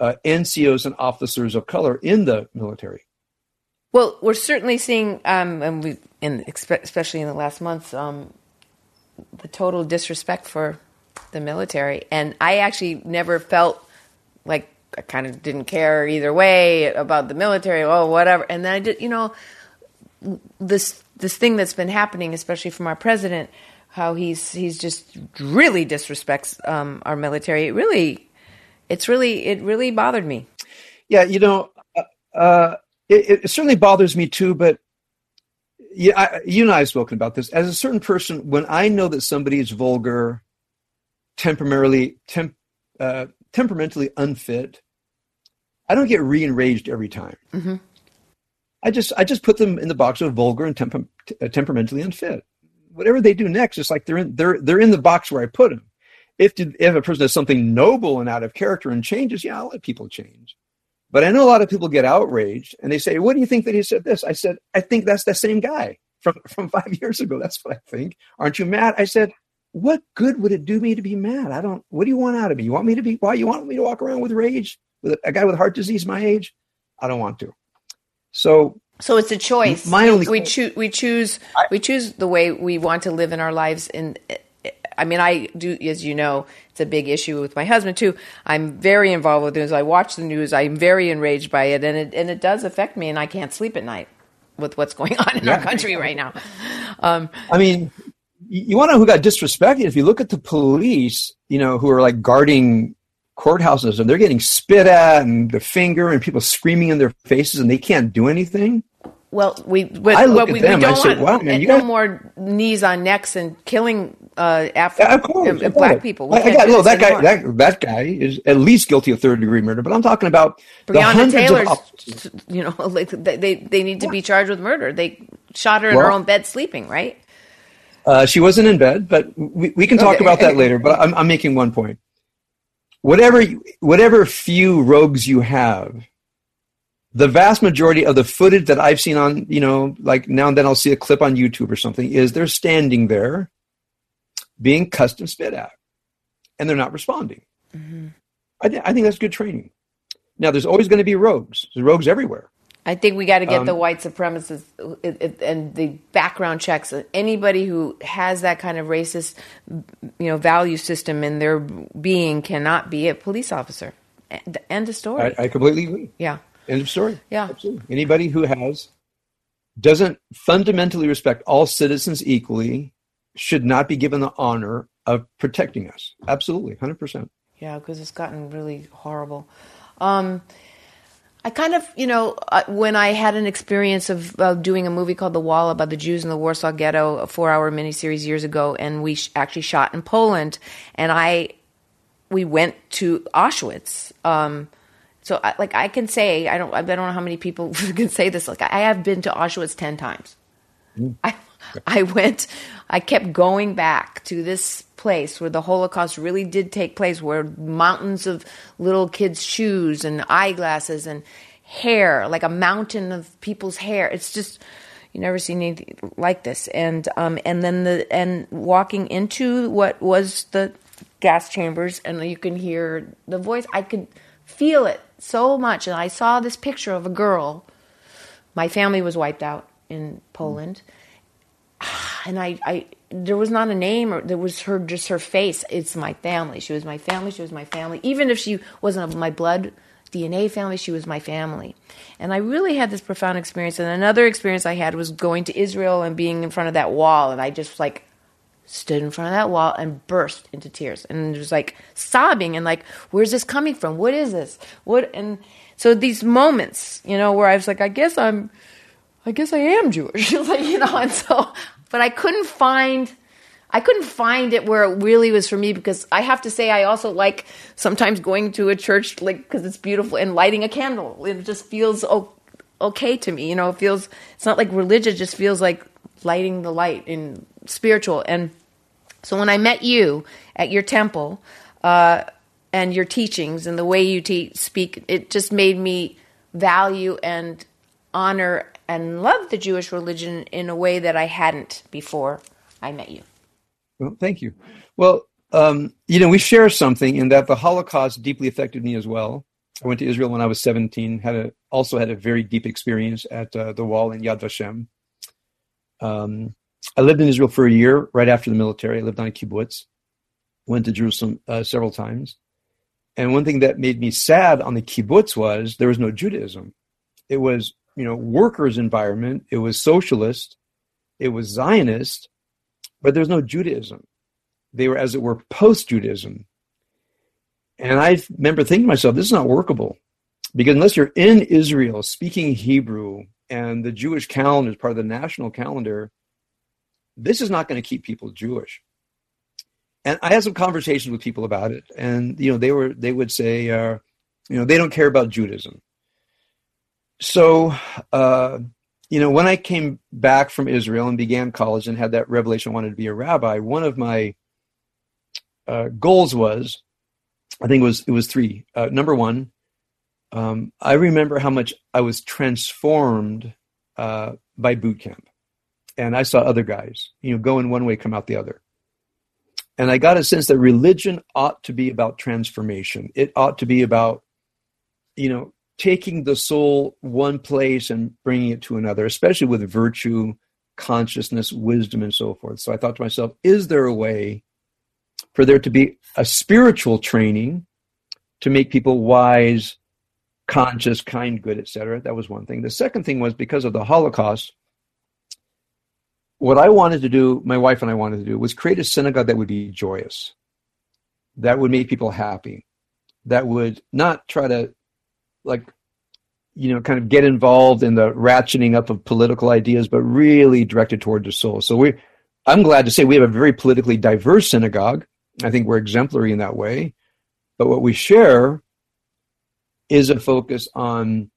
uh, NCOs and officers of color in the military. Well, we're certainly seeing, um, and we, in especially in the last months, um, the total disrespect for the military. And I actually never felt like I kind of didn't care either way about the military. Oh, whatever. And then I did, you know, this this thing that's been happening, especially from our president, how he's he's just really disrespects um, our military. It really, it's really it really bothered me. Yeah, you know, uh, uh it, it, certainly bothers me too. But yeah, I, you and I have spoken about this. As a certain person, when I know that somebody is vulgar, temporarily temp, uh, temperamentally unfit, I don't get re-enraged every time. Mm-hmm. I just I just put them in the box of vulgar and temper, uh, temperamentally unfit. Whatever they do next, it's like they're in they're they're in the box where I put them. If if a person does something noble and out of character and changes, yeah, I'll let people change. But I know a lot of people get outraged and they say, "What do you think that he said this?" I said, "I think that's the same guy from from five years ago. That's what I think. Aren't you mad?" I said, "What good would it do me to be mad? I don't. What do you want out of me? You want me to be? Why you want me to walk around with rage with a, a guy with heart disease my age? I don't want to." So so it's a choice. My only we choose we choose we choose the way we want to live in our lives. And I mean, I do, as you know, it's a big issue with my husband too. I'm very involved with news. I watch the news. I'm very enraged by it, and it and it does affect me, and I can't sleep at night with what's going on in Yeah. our country right now. Um, I mean, you, you want to know who got disrespected? If you look at the police, you know, who are like guarding courthouses and they're getting spit at and the finger and people screaming in their faces and they can't do anything. well, we but, I look but at we, them, we I don't say, want wow, man, you no guys- more knees on necks and killing uh, Afro Yeah, of course, uh, black people. We I, got, no, that guy, that, that guy is at least guilty of third degree murder. But I'm talking about the Breonna hundreds Taylor's, of—you know, like they they they need to be charged with murder. They shot her in her own bed sleeping, right? Uh, she wasn't in bed, but we, we can talk Okay. about that later. But I'm, I'm making one point. Whatever, whatever few rogues you have, the vast majority of the footage that I've seen on, you know, like now and then I'll see a clip on YouTube or something, is they're standing there being custom spit at, and they're not responding. I, th- I think that's good training. Now, there's always going to be rogues. There's rogues everywhere. I think we got to get Um, the white supremacists and the background checks. Anybody who has that kind of racist, you know, value system in their being cannot be a police officer. End end of story. I, I completely agree. yeah. End of story. Yeah. Absolutely. Anybody who has doesn't fundamentally respect all citizens equally should not be given the honor of protecting us. Absolutely, hundred percent. Yeah, because it's gotten really horrible. Um, I kind of, you know, uh, when I had an experience of uh, doing a movie called The Wall about the Jews in the Warsaw Ghetto, a four-hour miniseries years ago, and we sh- actually shot in Poland, and I, we went to Auschwitz. Um, so, I, like, I can say, I don't, I don't know how many people can say this. Like, I have been to Auschwitz ten times. I, I went, I kept going back to this place where the Holocaust really did take place, where mountains of little kids' shoes and eyeglasses and hair, like a mountain of people's hair. It's just, you never seen anything like this. And, um, and then the, and walking into what was the gas chambers and you can hear the voice. I could feel it so much. And I saw this picture of a girl. My family was wiped out in Poland and I, I there was not a name or there was her just her face. It's my family. She was my family. She was my family. Even if she wasn't of my blood dna family she was my family. And i really had this profound experience. And another experience i had was going to israel and being in front of that wall. And i just like stood in front of that wall and burst into tears. And it was like sobbing and like where's this coming from? What is this? What and so these moments you know where i was like i guess i'm I guess I am Jewish, like you know, and so, but I couldn't find, I couldn't find it where it really was for me because I have to say I also like sometimes going to a church like because it's beautiful and lighting a candle. It just feels okay to me, you know. It feels it's not like religious; it just feels like lighting the light and spiritual. And so when I met you at your temple uh, and your teachings and the way you te- speak, it just made me value and honor and love the Jewish religion in a way that I hadn't before I met you. Well, thank you. Well, um, you know, we share something in that the Holocaust deeply affected me as well. I went to Israel when I was 17. Had a also had a very deep experience at uh, the wall in Yad Vashem. Um, I lived in Israel for a year right after the military. I lived on a kibbutz. Went to Jerusalem uh, several times. And one thing that made me sad on the kibbutz was there was no Judaism. It was, you know, workers' environment. It was socialist. It was Zionist, but there was no Judaism. They were, as it were, post-Judaism. And I remember thinking to myself, this is not workable. Because unless you're in Israel speaking Hebrew and the Jewish calendar is part of the national calendar, this is not going to keep people Jewish. and I had some conversations with people about it, and you know, they were they would say, uh, you know, they don't care about Judaism. So, uh, you know, when I came back from Israel and began college and had that revelation, I wanted to be a rabbi. One of my uh, goals was, I think it was it was three. Uh, number one, um, I remember how much I was transformed uh, by boot camp, and I saw other guys, you know, go in one way, come out the other. And I got a sense that religion ought to be about transformation. It ought to be about, you know, taking the soul one place and bringing it to another, especially with virtue, consciousness, wisdom, and so forth. So I thought to myself, is there a way for there to be a spiritual training to make people wise, conscious, kind, good, etc.? That was one thing. The second thing was because of the Holocaust, what I wanted to do, my wife and I wanted to do, was create a synagogue that would be joyous, that would make people happy, that would not try to, like, you know, kind of get involved in the ratcheting up of political ideas, but really directed toward the soul. So we, I'm glad to say we have a very politically diverse synagogue. I think we're exemplary in that way. But what we share is a focus on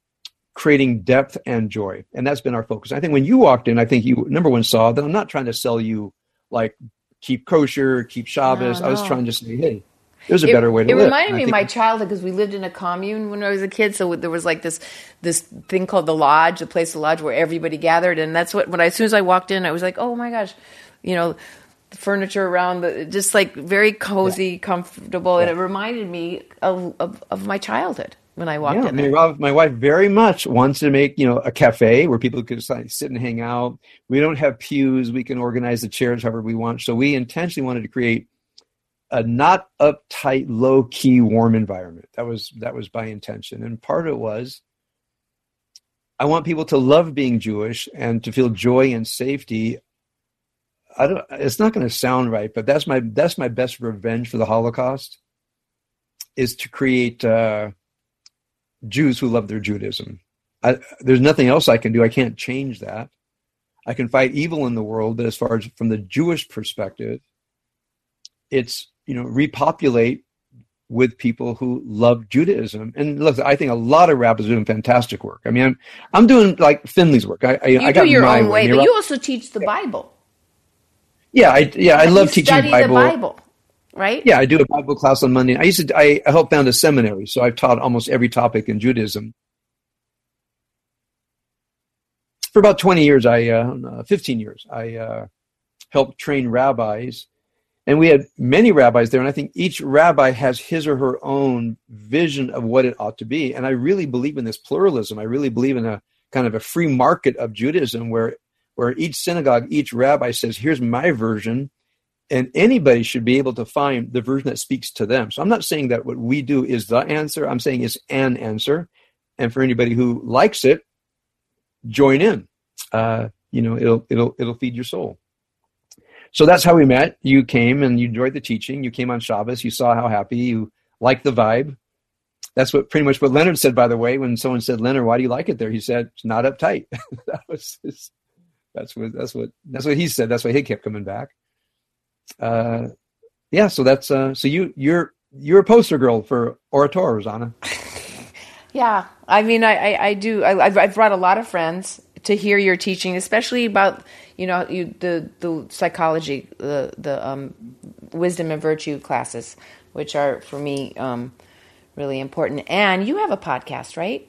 creating depth and joy. And that's been our focus. I think when you walked in, I think you, number one, saw that I'm not trying to sell you like keep kosher, keep Shabbos. No, no. I was trying to say, hey, there's a it, better way to it live. It reminded me of my childhood because we lived in a commune when I was a kid. So there was like this this thing called the lodge, the place, the lodge where everybody gathered, and that's what when I, as soon as I walked in, I was like, oh my gosh, you know, the furniture around the just like very cozy, yeah. comfortable, yeah. and it reminded me of, of, of my childhood when I walked yeah, in. My, my wife very much wants to make you know a cafe where people can sit and hang out. We don't have pews; we can organize the chairs however we want. So we intentionally wanted to create a not uptight, low key, warm environment. That was that was by intention, and part of it was I want people to love being Jewish and to feel joy and safety. I don't. It's not going to sound right, but that's my that's my best revenge for the Holocaust is to create. Uh, Jews who love their Judaism. I, there's nothing else I can do. I can't change that. I can fight evil in the world, but as far as from the Jewish perspective, it's you know repopulate with people who love Judaism. And look, I think a lot of rabbis are doing fantastic work. I mean, I'm, I'm doing like Finley's work. I, I, you I do your own way, but you also teach the Bible. Yeah, I yeah, I love teaching Bible. the Bible right? Yeah, I do a Bible class on Monday. I used to, I, I helped found a seminary, so I've taught almost every topic in Judaism. For about 20 years, I, uh, 15 years, I uh, helped train rabbis. And we had many rabbis there, and I think each rabbi has his or her own vision of what it ought to be. And I really believe in this pluralism. I really believe in a kind of a free market of Judaism where, where each synagogue, each rabbi says, here's my version, and anybody should be able to find the version that speaks to them. So I'm not saying that what we do is the answer. I'm saying it's an answer. And for anybody who likes it, join in. Uh, you know, it'll it'll it'll feed your soul. So that's how we met. You came and you enjoyed the teaching. You came on Shabbos. You saw how happy you liked the vibe. That's what pretty much what Leonard said. By the way, when someone said, "Leonard, why do you like it there?" He said, "It's not uptight." that was his, that's what that's what that's what he said. That's why he kept coming back uh, yeah, so that's uh, so you you're you're a poster girl for Or HaTorah, Rosanna. yeah, I mean, I I, I do. I, I've, I've brought a lot of friends to hear your teaching, especially about you know you, the the psychology, the the um, wisdom and virtue classes, which are for me um, really important. And you have a podcast, right?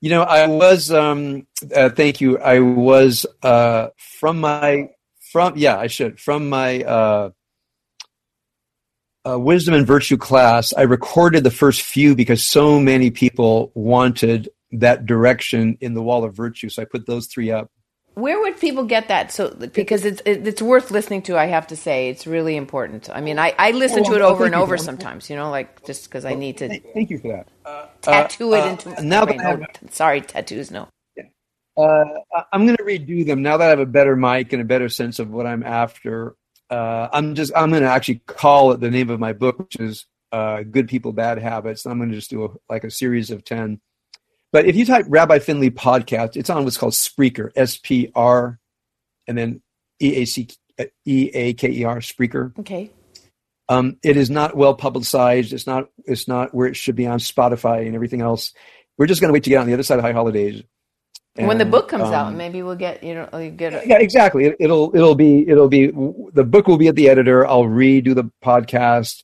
You know, I was. Um, uh, thank you. I was uh, from my from yeah i should from my uh, uh, wisdom and virtue class i recorded the first few because so many people wanted that direction in the wall of virtue. So i put those three up. Where would people get that? So because it's it's worth listening to i have to say. It's really important. I mean i, I listen oh, to it over and over sometimes you know like just because i need to thank you for that. uh, tattoo it uh, into now that no, sorry tattoos no. Uh, I'm going to redo them. Now that I have a better mic and a better sense of what I'm after. Uh, I'm just I'm going to actually call it the name of my book, which is uh, "Good People, Bad Habits." I'm going to just do a, like a series of ten. But if you type Rabbi Finley podcast, it's on what's called Spreaker, S P R, and then E A C E A K E R, Spreaker. Okay. Um, it is not well publicized. It's not. It's not where it should be on Spotify and everything else. We're just going to wait to get on the other side of High Holidays. And, when the book comes um, out, maybe we'll get you know you get a, yeah, exactly. It, will it'll be it'll be the book will be at the editor. I'll redo the podcast.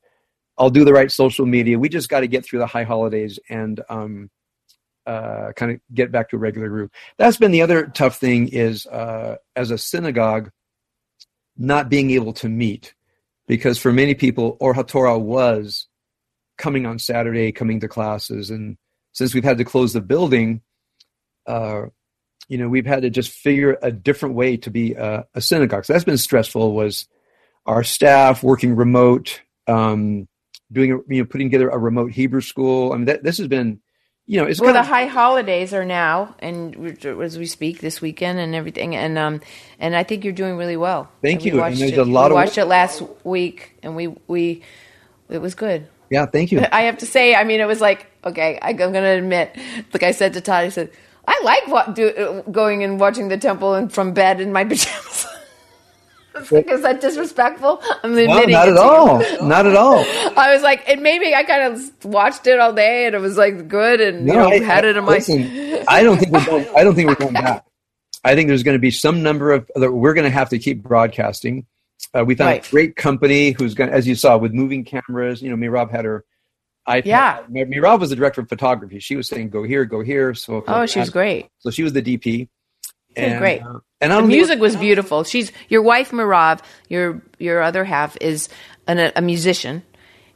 I'll do the right social media. We just got to get through the high holidays and um, uh, kind of get back to a regular groove. That's been the other tough thing is uh, as a synagogue, not being able to meet because for many people, Or HaTorah was coming on Saturday, coming to classes, and since we've had to close the building, uh, you know, we've had to just figure a different way to be a, a synagogue. So that's been stressful. Was our staff working remote, um, doing you know putting together a remote Hebrew school. I mean, that, this has been you know, it's well, the of, high holidays are now, and as we speak this weekend and everything, and um, and I think you're doing really well. Thank and you. And there's it, a lot we of- watched it last week, and we we it was good. yeah. Thank you. I have to say, I mean, it was like okay. I, I'm going to admit, like I said to Todd, I said I like what, do, going and watching the temple and from bed in my pajamas. Like, is that disrespectful? I'm No, admitting not it at you. all. Not at all. I was like, and maybe I kind of watched it all day, and it was like good, and you know, I, had it in my. listen, I don't think we're going. I don't think we're going back. I think there's going to be some number of that we're going to have to keep broadcasting. Uh, we found Right. a great company who's going, as you saw, with moving cameras. You know, Meirav had her iPad. Yeah. Mir- Meirav was the director of photography. She was saying, "Go here, go here." So Oh, she was great. So she was the DP. Did great. uh, and The music was beautiful. She's your wife, Meirav. Your your other half is an, a, musician,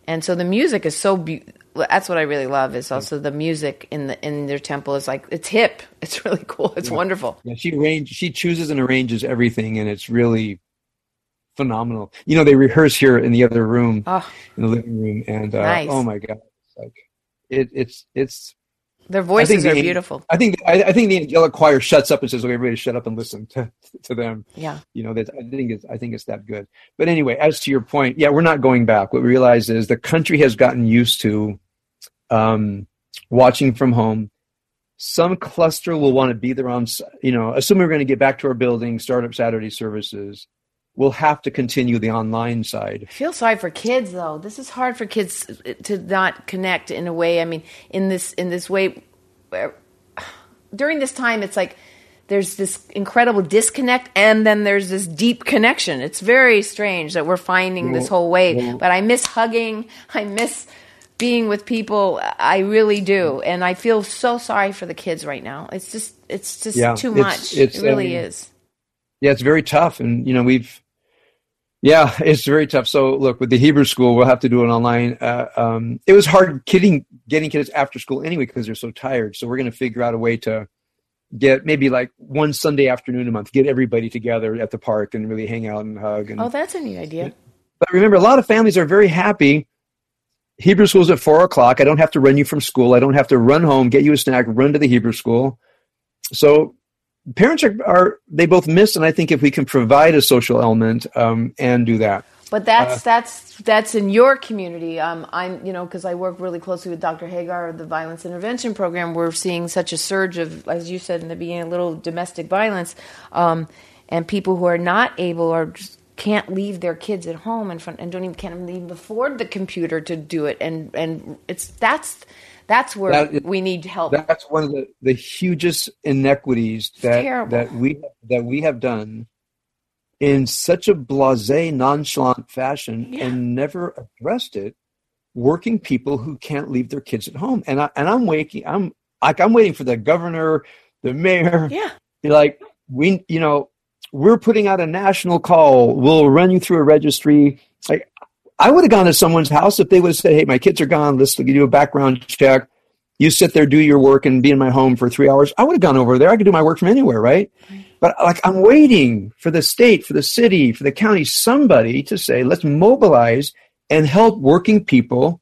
and so the music is so. Be- that's what I really love. Is also the music in the in their temple is like it's hip. It's really cool. It's wonderful. Yeah, she arrange she chooses and arranges everything, and it's really phenomenal. You know, they rehearse here in the other room, Oh, in the living room, and uh, Nice. oh my god, it's like it, it's it's. Their voices the- are beautiful. I think I, I think the angelic choir shuts up and says, "Okay, everybody, shut up and listen to to them." Yeah. You know, that I think it's I think it's that good. But anyway, as to your point, yeah, we're not going back. What we realize is the country has gotten used to um, watching from home. Some cluster will want to be there on, you know, assuming we're going to get back to our building, start up Saturday services. We'll have to continue the online side. I feel sorry for kids though. This is hard for kids to not connect in a way. I mean, in this in this way, where during this time, it's like there's this incredible disconnect, and then there's this deep connection. It's very strange that we're finding this whole way. But I miss hugging. I miss being with people. I really do, and I feel so sorry for the kids right now. It's just it's just Yeah, too it's- much. it's, it really um, is. Yeah, it's very tough, and you know we've. Yeah, it's very tough. So look, with the Hebrew school, we'll have to do it online. Uh, um, it was hard kidding, getting kids after school anyway because they're so tired. So we're going to figure out a way to get maybe like one Sunday afternoon a month, get everybody together at the park and really hang out and hug. And Oh, that's a neat idea. but remember, a lot of families are very happy. Hebrew school's at four o'clock. I don't have to run you from school. I don't have to run home, get you a snack, run to the Hebrew school. So parents are, are they both miss, and I think if we can provide a social element um, and do that, But that's that's that's in your community. Um, I'm you know because I work really closely with Dr. Heger of the Violence Intervention Program. We're seeing such a surge of, as you said in the beginning, a little domestic violence, um, and people who are not able or just can't leave their kids at home in front and don't even can't even afford the computer to do it. And and it's that's that's where That is- we need help. that's one of the, the hugest inequities that terrible. that we that we have done in such a blasé, nonchalant fashion Yeah. and never addressed it. Working people who can't leave their kids at home, and I and I'm waiting. I'm like I'm waiting for the governor, the mayor. yeah, like we, you know, we're putting out a national call. We'll run you through a registry. Like I would have gone to someone's house if they would have said, "Hey, my kids are gone. Let's give you a background check. You sit there, do your work, and be in my home for three hours." I would have gone over there. I could do my work from anywhere, right? But like I'm waiting for the state, for the city, for the county, somebody to say, "Let's mobilize and help working people."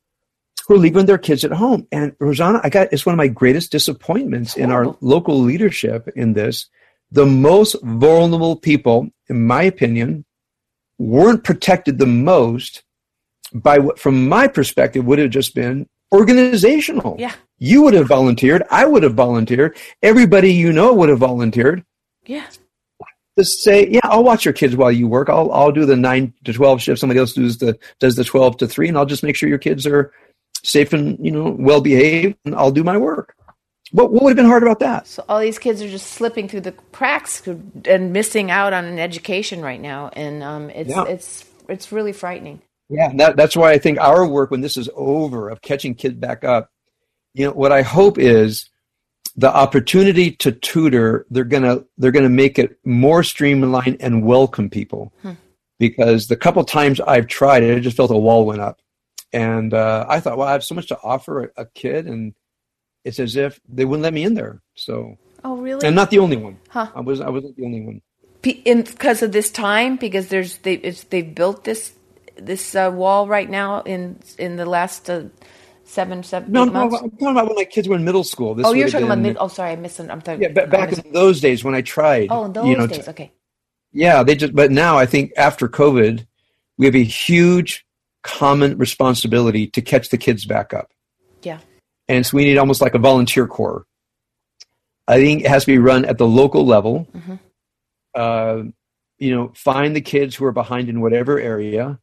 Who are leaving their kids at home. And Rosanna, I got it's one of my greatest disappointments in our local leadership in this the most vulnerable people, in my opinion, weren't protected the most by what, from my perspective, would have just been organizational. Yeah. You would have volunteered. I would have volunteered. Everybody you know would have volunteered. yeah. To say, yeah, I'll watch your kids while you work. I'll I'll do the nine to twelve shift. Somebody else does the does the twelve to three, and I'll just make sure your kids are safe and you know well behaved, and I'll do my work. What what would have been hard about that? So all these kids are just slipping through the cracks and missing out on an education right now, and um, it's yeah. it's it's really frightening. Yeah, that, that's why I think our work when this is over of catching kids back up, you know, what I hope is the opportunity to tutor they're gonna they're gonna make it more streamlined and welcome people. Hmm. because the couple times i've tried it i just felt a wall went up. And uh, i thought well i have so much to offer a, a, kid and it's as if they wouldn't let me in there. So oh really? and not the only one. Huh. I was i wasn't the only one. Because of this time? Because there's they they've built this this uh, wall right now in in the last uh, seven, seven, no, no, months? I'm talking about when my kids were in middle school. This oh, you're talking been, about mid. Oh, sorry, I missed. I'm talking. Yeah, but back in those days when I tried. Oh, in those you know, days, okay. Yeah, they just. But now I think after COVID, we have a huge common responsibility to catch the kids back up. Yeah. And so we need almost like a volunteer corps. I think it has to be run at the local level. Mm-hmm. Uh, you know, find the kids who are behind in whatever area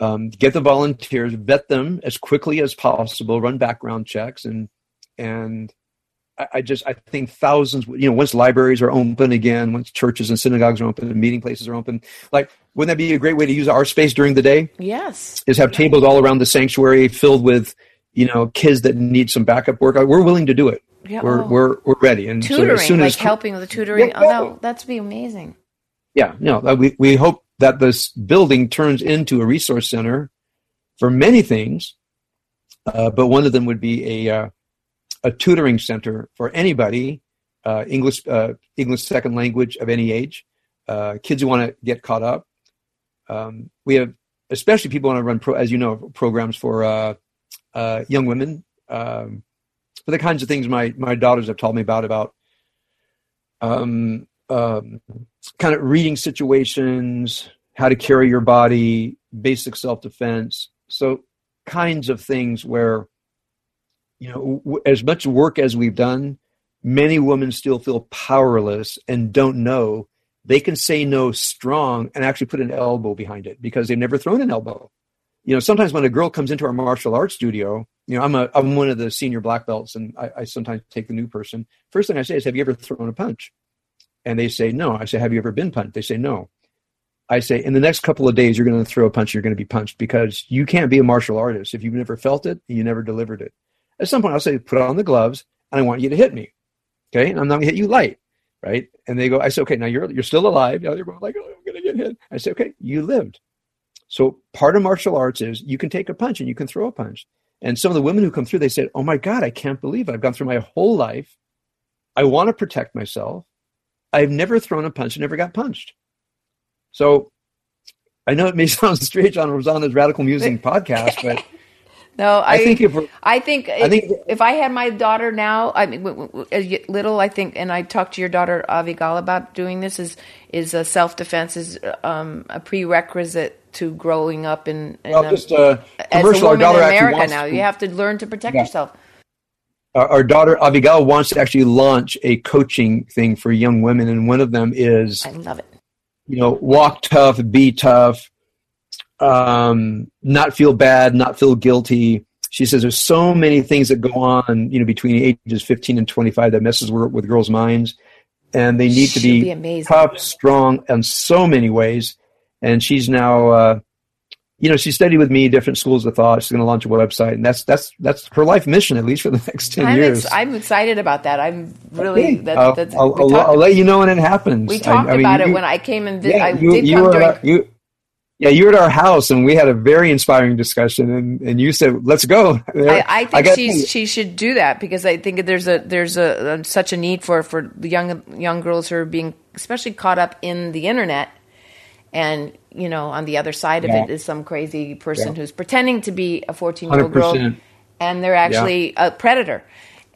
um, get the volunteers, vet them as quickly as possible, run background checks, and and I, I, just I think thousands. You know, once libraries are open again, once churches and synagogues are open, and meeting places are open, like wouldn't that be a great way to use our space during the day? Yes, is have tables all around the sanctuary filled with you know kids that need some backup work. We're willing to do it. Yeah, we're oh. we're we're ready. And tutoring, so as soon like as, helping with the tutoring. Yeah, oh, no, that's be amazing. Yeah, no, we we hope that this building turns into a resource center for many things, uh, but one of them would be a uh, a tutoring center for anybody, uh, English uh, English second language of any age, uh, kids who want to get caught up. Um, we have especially people want to run, pro, as you know, programs for uh, young women. Um, for the kinds of things my my daughters have told me about about um, um, kind of reading situations, how to carry your body, basic self defense. So, kinds of things where, you know, w- as much work as we've done, many women still feel powerless and don't know they can say no strong and actually put an elbow behind it because they've never thrown an elbow. You know, sometimes when a girl comes into our martial arts studio, you know, I'm a I'm one of the senior black belts, and I, I sometimes take the new person. First thing I say is, "Have you ever thrown a punch?" And they say, no. I say, have you ever been punched? They say, no. I say, in the next couple of days, you're going to throw a punch, you're going to be punched because you can't be a martial artist if you've never felt it and you never delivered it. At some point, I'll say, put on the gloves and I want you to hit me. Okay. And I'm not going to hit you light. Right. And they go, I say, okay, now you're, you're still alive. Now they're like, oh, I'm going to get hit. I say, okay, you lived. So part of martial arts is you can take a punch and you can throw a punch. And some of the women who come through, they said, oh my God, I can't believe it. I've gone through my whole life. I want to protect myself. I've never thrown a punch and never got punched. So I know it may sound strange on Rosanna's Radical Musing podcast, but no, I, I think if I think, I think if, if, I had my daughter now, I mean, little, I think, and I talked to your daughter Avigal about doing this is is a self defense is um, a prerequisite to growing up in, in well, a, just a commercial. As a woman in America now, to, you have to learn to protect yeah. yourself our daughter Abigail wants to actually launch a coaching thing for young women, and one of them is I love it. You know, walk tough, be tough, um, not feel bad, not feel guilty. She says there's so many things that go on, you know, between ages 15 and 25 that messes with, with girls' minds, and they need to be, be tough, strong, in so many ways. And she's now uh, you know, she studied with me different schools of thought. She's going to launch a website, and that's that's that's her life mission, at least for the next 10 I'm years. Ex- I'm excited about that. I'm really. Okay. That, I'll, that's, I'll, I'll, I'll, let you know when it happens. We talked I, I mean, about you, it when I came and yeah, I you, did you come during. Our, you, yeah, you were at our house, and we had a very inspiring discussion, and, and you said, "Let's go." I, I think she's, she should do that because I think there's a there's a, a such a need for for young young girls who are being especially caught up in the internet and you know on the other side of it is some crazy person yeah. who's pretending to be a 14 year old girl and they're actually yeah. a predator.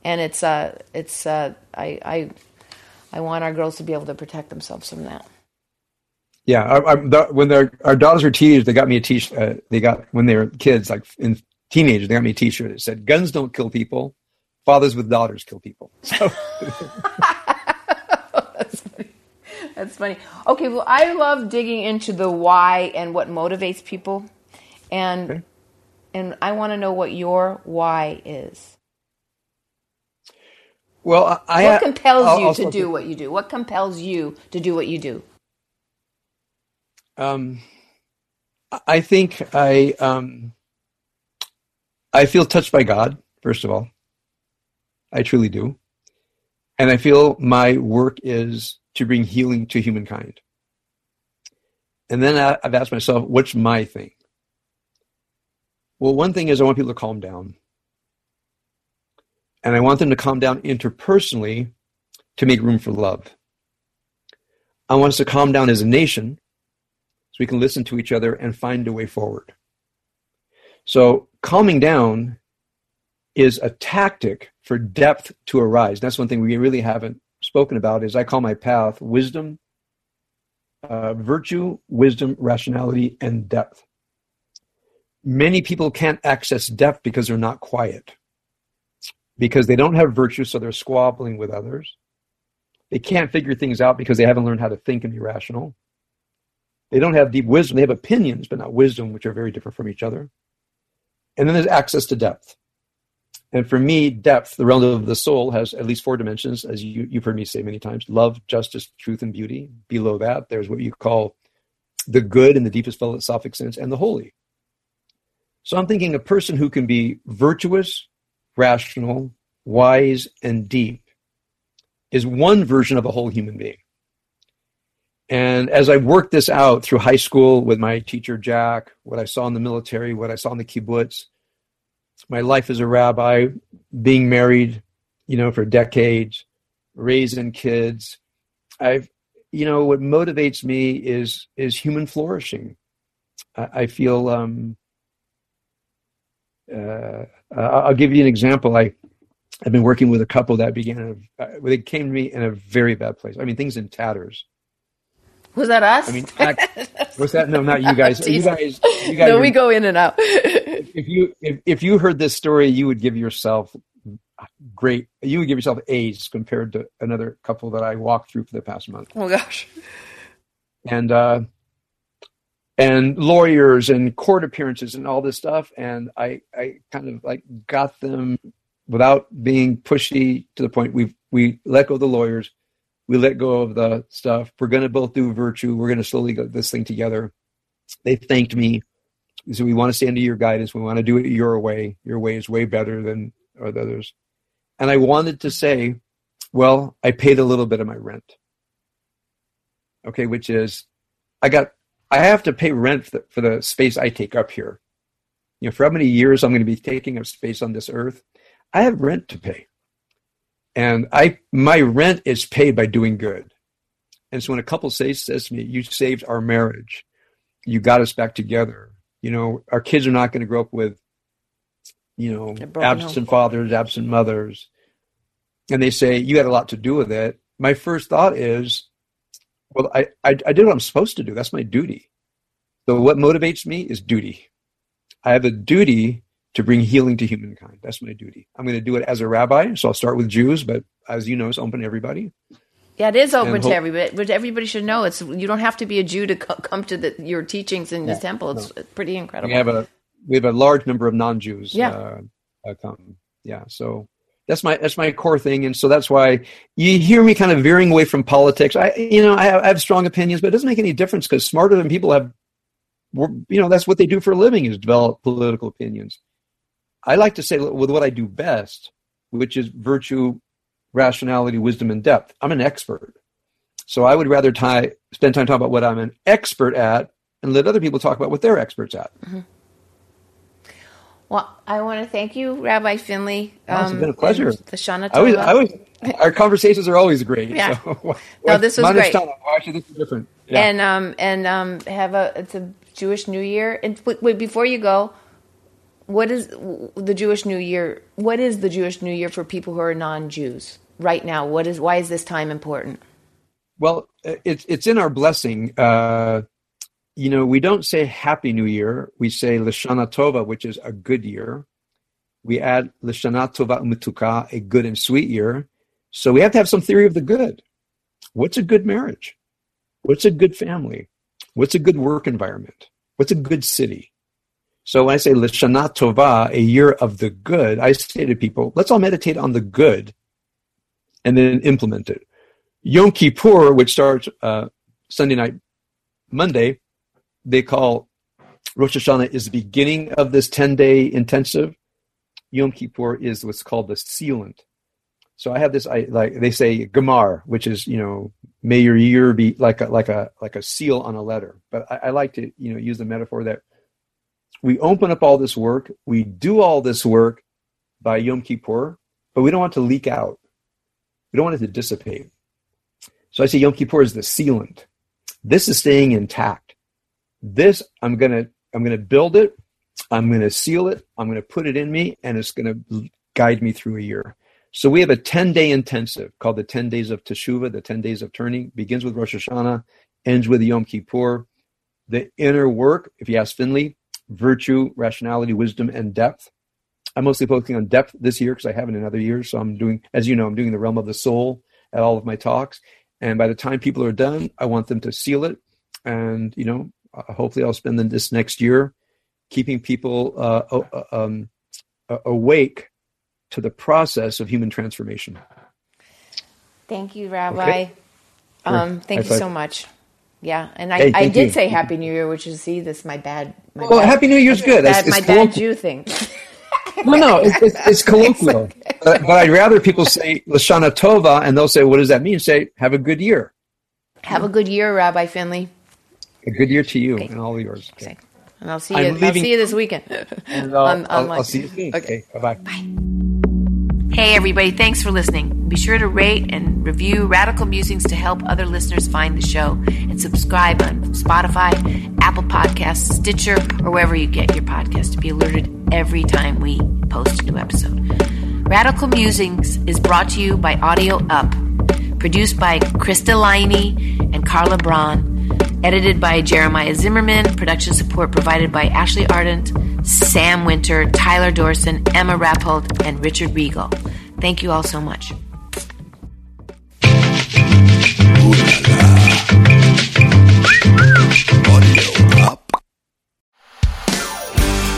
And it's uh it's uh i i i want our girls to be able to protect themselves from that. Yeah I, I, the, when their our daughters were teenagers they got me a t-shirt uh, they got when they were kids like in teenagers they got me a t-shirt that said guns don't kill people fathers with daughters kill people. So That's funny. Okay, well, I love digging into the why and what motivates people, and okay. and I want to know what your why is. Well, I, what compels I'll, you to do what you do? What compels you to do what you do? Um, I think I um, I feel touched by God. First of all, I truly do, and I feel my work is to bring healing to humankind. And then I've asked myself, what's my thing? Well, one thing is I want people to calm down. And I want them to calm down interpersonally to make room for love. I want us to calm down as a nation so we can listen to each other and find a way forward. So, calming down is a tactic for depth to arise. That's one thing we really haven't spoken about is I call my path wisdom, uh, virtue, wisdom, rationality, and depth. Many people can't access depth because they're not quiet, because they don't have virtue, so they're squabbling with others. They can't figure things out because they haven't learned how to think and be rational. They don't have deep wisdom. They have opinions, but not wisdom, which are very different from each other. And then there's access to depth. And for me, depth, the realm of the soul, has at least four dimensions, as you, you've heard me say many times love, justice, truth, and beauty. Below that, there's what you call the good in the deepest philosophic sense and the holy. So I'm thinking a person who can be virtuous, rational, wise, and deep is one version of a whole human being. And as I worked this out through high school with my teacher, Jack, what I saw in the military, what I saw in the kibbutz, my life as a rabbi, being married, you know, for decades, raising kids. I've, you know, what motivates me is is human flourishing. I, I feel. Um, uh, I'll give you an example. I I've been working with a couple that began. Uh, they came to me in a very bad place. I mean, things in tatters. Was that us? I mean, act, was that? No, not you guys. you guys. You guys. No, we go in and out. If you if, if you heard this story, you would give yourself great. You would give yourself A's compared to another couple that I walked through for the past month. Oh gosh. And uh, and lawyers and court appearances and all this stuff, and I I kind of like got them without being pushy to the point we we let go of the lawyers we let go of the stuff. We're going to both do virtue. We're going to slowly get this thing together. They thanked me. So we want to stand to your guidance. We want to do it your way. Your way is way better than or the others. And I wanted to say, well, I paid a little bit of my rent. Okay, which is, I got, I have to pay rent for the, for the space I take up here. You know, for how many years I'm going to be taking up space on this earth, I have rent to pay and I my rent is paid by doing good. And so when a couple says says to me, "You saved our marriage, you got us back together," you know, our kids are not going to grow up with, you know, absent home. fathers, absent mothers, and they say you had a lot to do with it. My first thought is, well, I, I, I did what I'm supposed to do. That's my duty. So what motivates me is duty. I have a duty to bring healing to humankind. That's my duty. I'm going to do it as a rabbi, so I'll start with Jews, but as you know, it's open to everybody. Yeah, it is open to everybody, but everybody should know it's. You don't have to be a Jew to come to the, your teachings in yeah, the temple. It's no. pretty incredible. We have a we have a large number of non-Jews. Yeah, uh, uh, come. Yeah, so that's my that's my core thing, and so that's why you hear me kind of veering away from politics. I you know I have, I have strong opinions, but it doesn't make any difference because smarter than people have. You know that's what they do for a living is develop political opinions. I like to say with what I do best, which is virtue, rationality, wisdom, and depth. I'm an expert. So I would rather tie, spend time talking about what I'm an expert at and let other people talk about what they're experts at. Mm-hmm. Well, I want to thank you, Rabbi Finley. Um, it's been a pleasure. The Shana I always, I always, our conversations are always great. Yeah. So, no, this was great. Actually, this is different. Yeah. And um and um have a it's a Jewish New Year. And wait, before you go, what is the Jewish New Year? What is the Jewish New Year for people who are non-Jews right now? What is why is this time important? Well, it's it's in our blessing. Uh, you know, we don't say Happy New Year. We say Lashana Tova, which is a good year. We add Lashana Tova Umutuka, a good and sweet year. So we have to have some theory of the good. What's a good marriage? What's a good family? What's a good work environment? What's a good city? So when I say Lashana Tova, a year of the good, I say to people, let's all meditate on the good and then implement it. Yom Kippur, which starts uh, Sunday night, Monday, they call Rosh Hashanah is the beginning of this 10 day intensive. Yom Kippur is what's called the sealant. So I have this, I like they say Gemar, which is you know, may your year be like a like a like a seal on a letter. But I, I like to you know use the metaphor that we open up all this work, we do all this work by Yom Kippur, but we don't want to leak out. We don't want it to dissipate. So I say Yom Kippur is the sealant. This is staying intact. This I'm gonna I'm gonna build it. I'm gonna seal it. I'm gonna put it in me, and it's gonna guide me through a year. So we have a 10 day intensive called the 10 days of Teshuvah, the 10 days of turning, begins with Rosh Hashanah, ends with Yom Kippur. The inner work, if you ask Finley, virtue, rationality, wisdom, and depth. I'm mostly focusing on depth this year because I haven't in other years. So I'm doing, as you know, I'm doing the realm of the soul at all of my talks. And by the time people are done, I want them to seal it. And, you know, uh, hopefully I'll spend this next year keeping people uh, um, awake to the process of human transformation. Thank you, Rabbi. Okay. Um, thank you so much. Yeah, and I, hey, I did you. say Happy New Year, which is see this my bad. My well, bad, Happy New Year's good. Bad, it's, my bad Jew thing. no, no, it's, it's, it's colloquial. okay. but, but, I'd rather people say Lashana Tova, and they'll say, "What does that mean?" Say, "Have a good year." Have a good year, Rabbi Finley. A good year to you okay. and all of yours. Okay. And I'll see you. I'll see you this weekend. and I'll, on, I'll, I'll see you soon. Okay. okay. Bye bye. Hey, everybody, thanks for listening. Be sure to rate and review Radical Musings to help other listeners find the show and subscribe on Spotify, Apple Podcasts, Stitcher, or wherever you get your podcast to be alerted every time we post a new episode. Radical Musings is brought to you by Audio Up, produced by Krista Liney and Carla Braun, edited by Jeremiah Zimmerman, production support provided by Ashley Ardent Sam Winter, Tyler Dorson, Emma Rappold, and Richard Regal. Thank you all so much.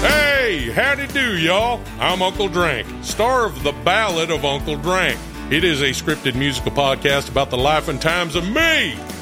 Hey, howdy do, y'all. I'm Uncle Drank, star of The Ballad of Uncle Drank. It is a scripted musical podcast about the life and times of me,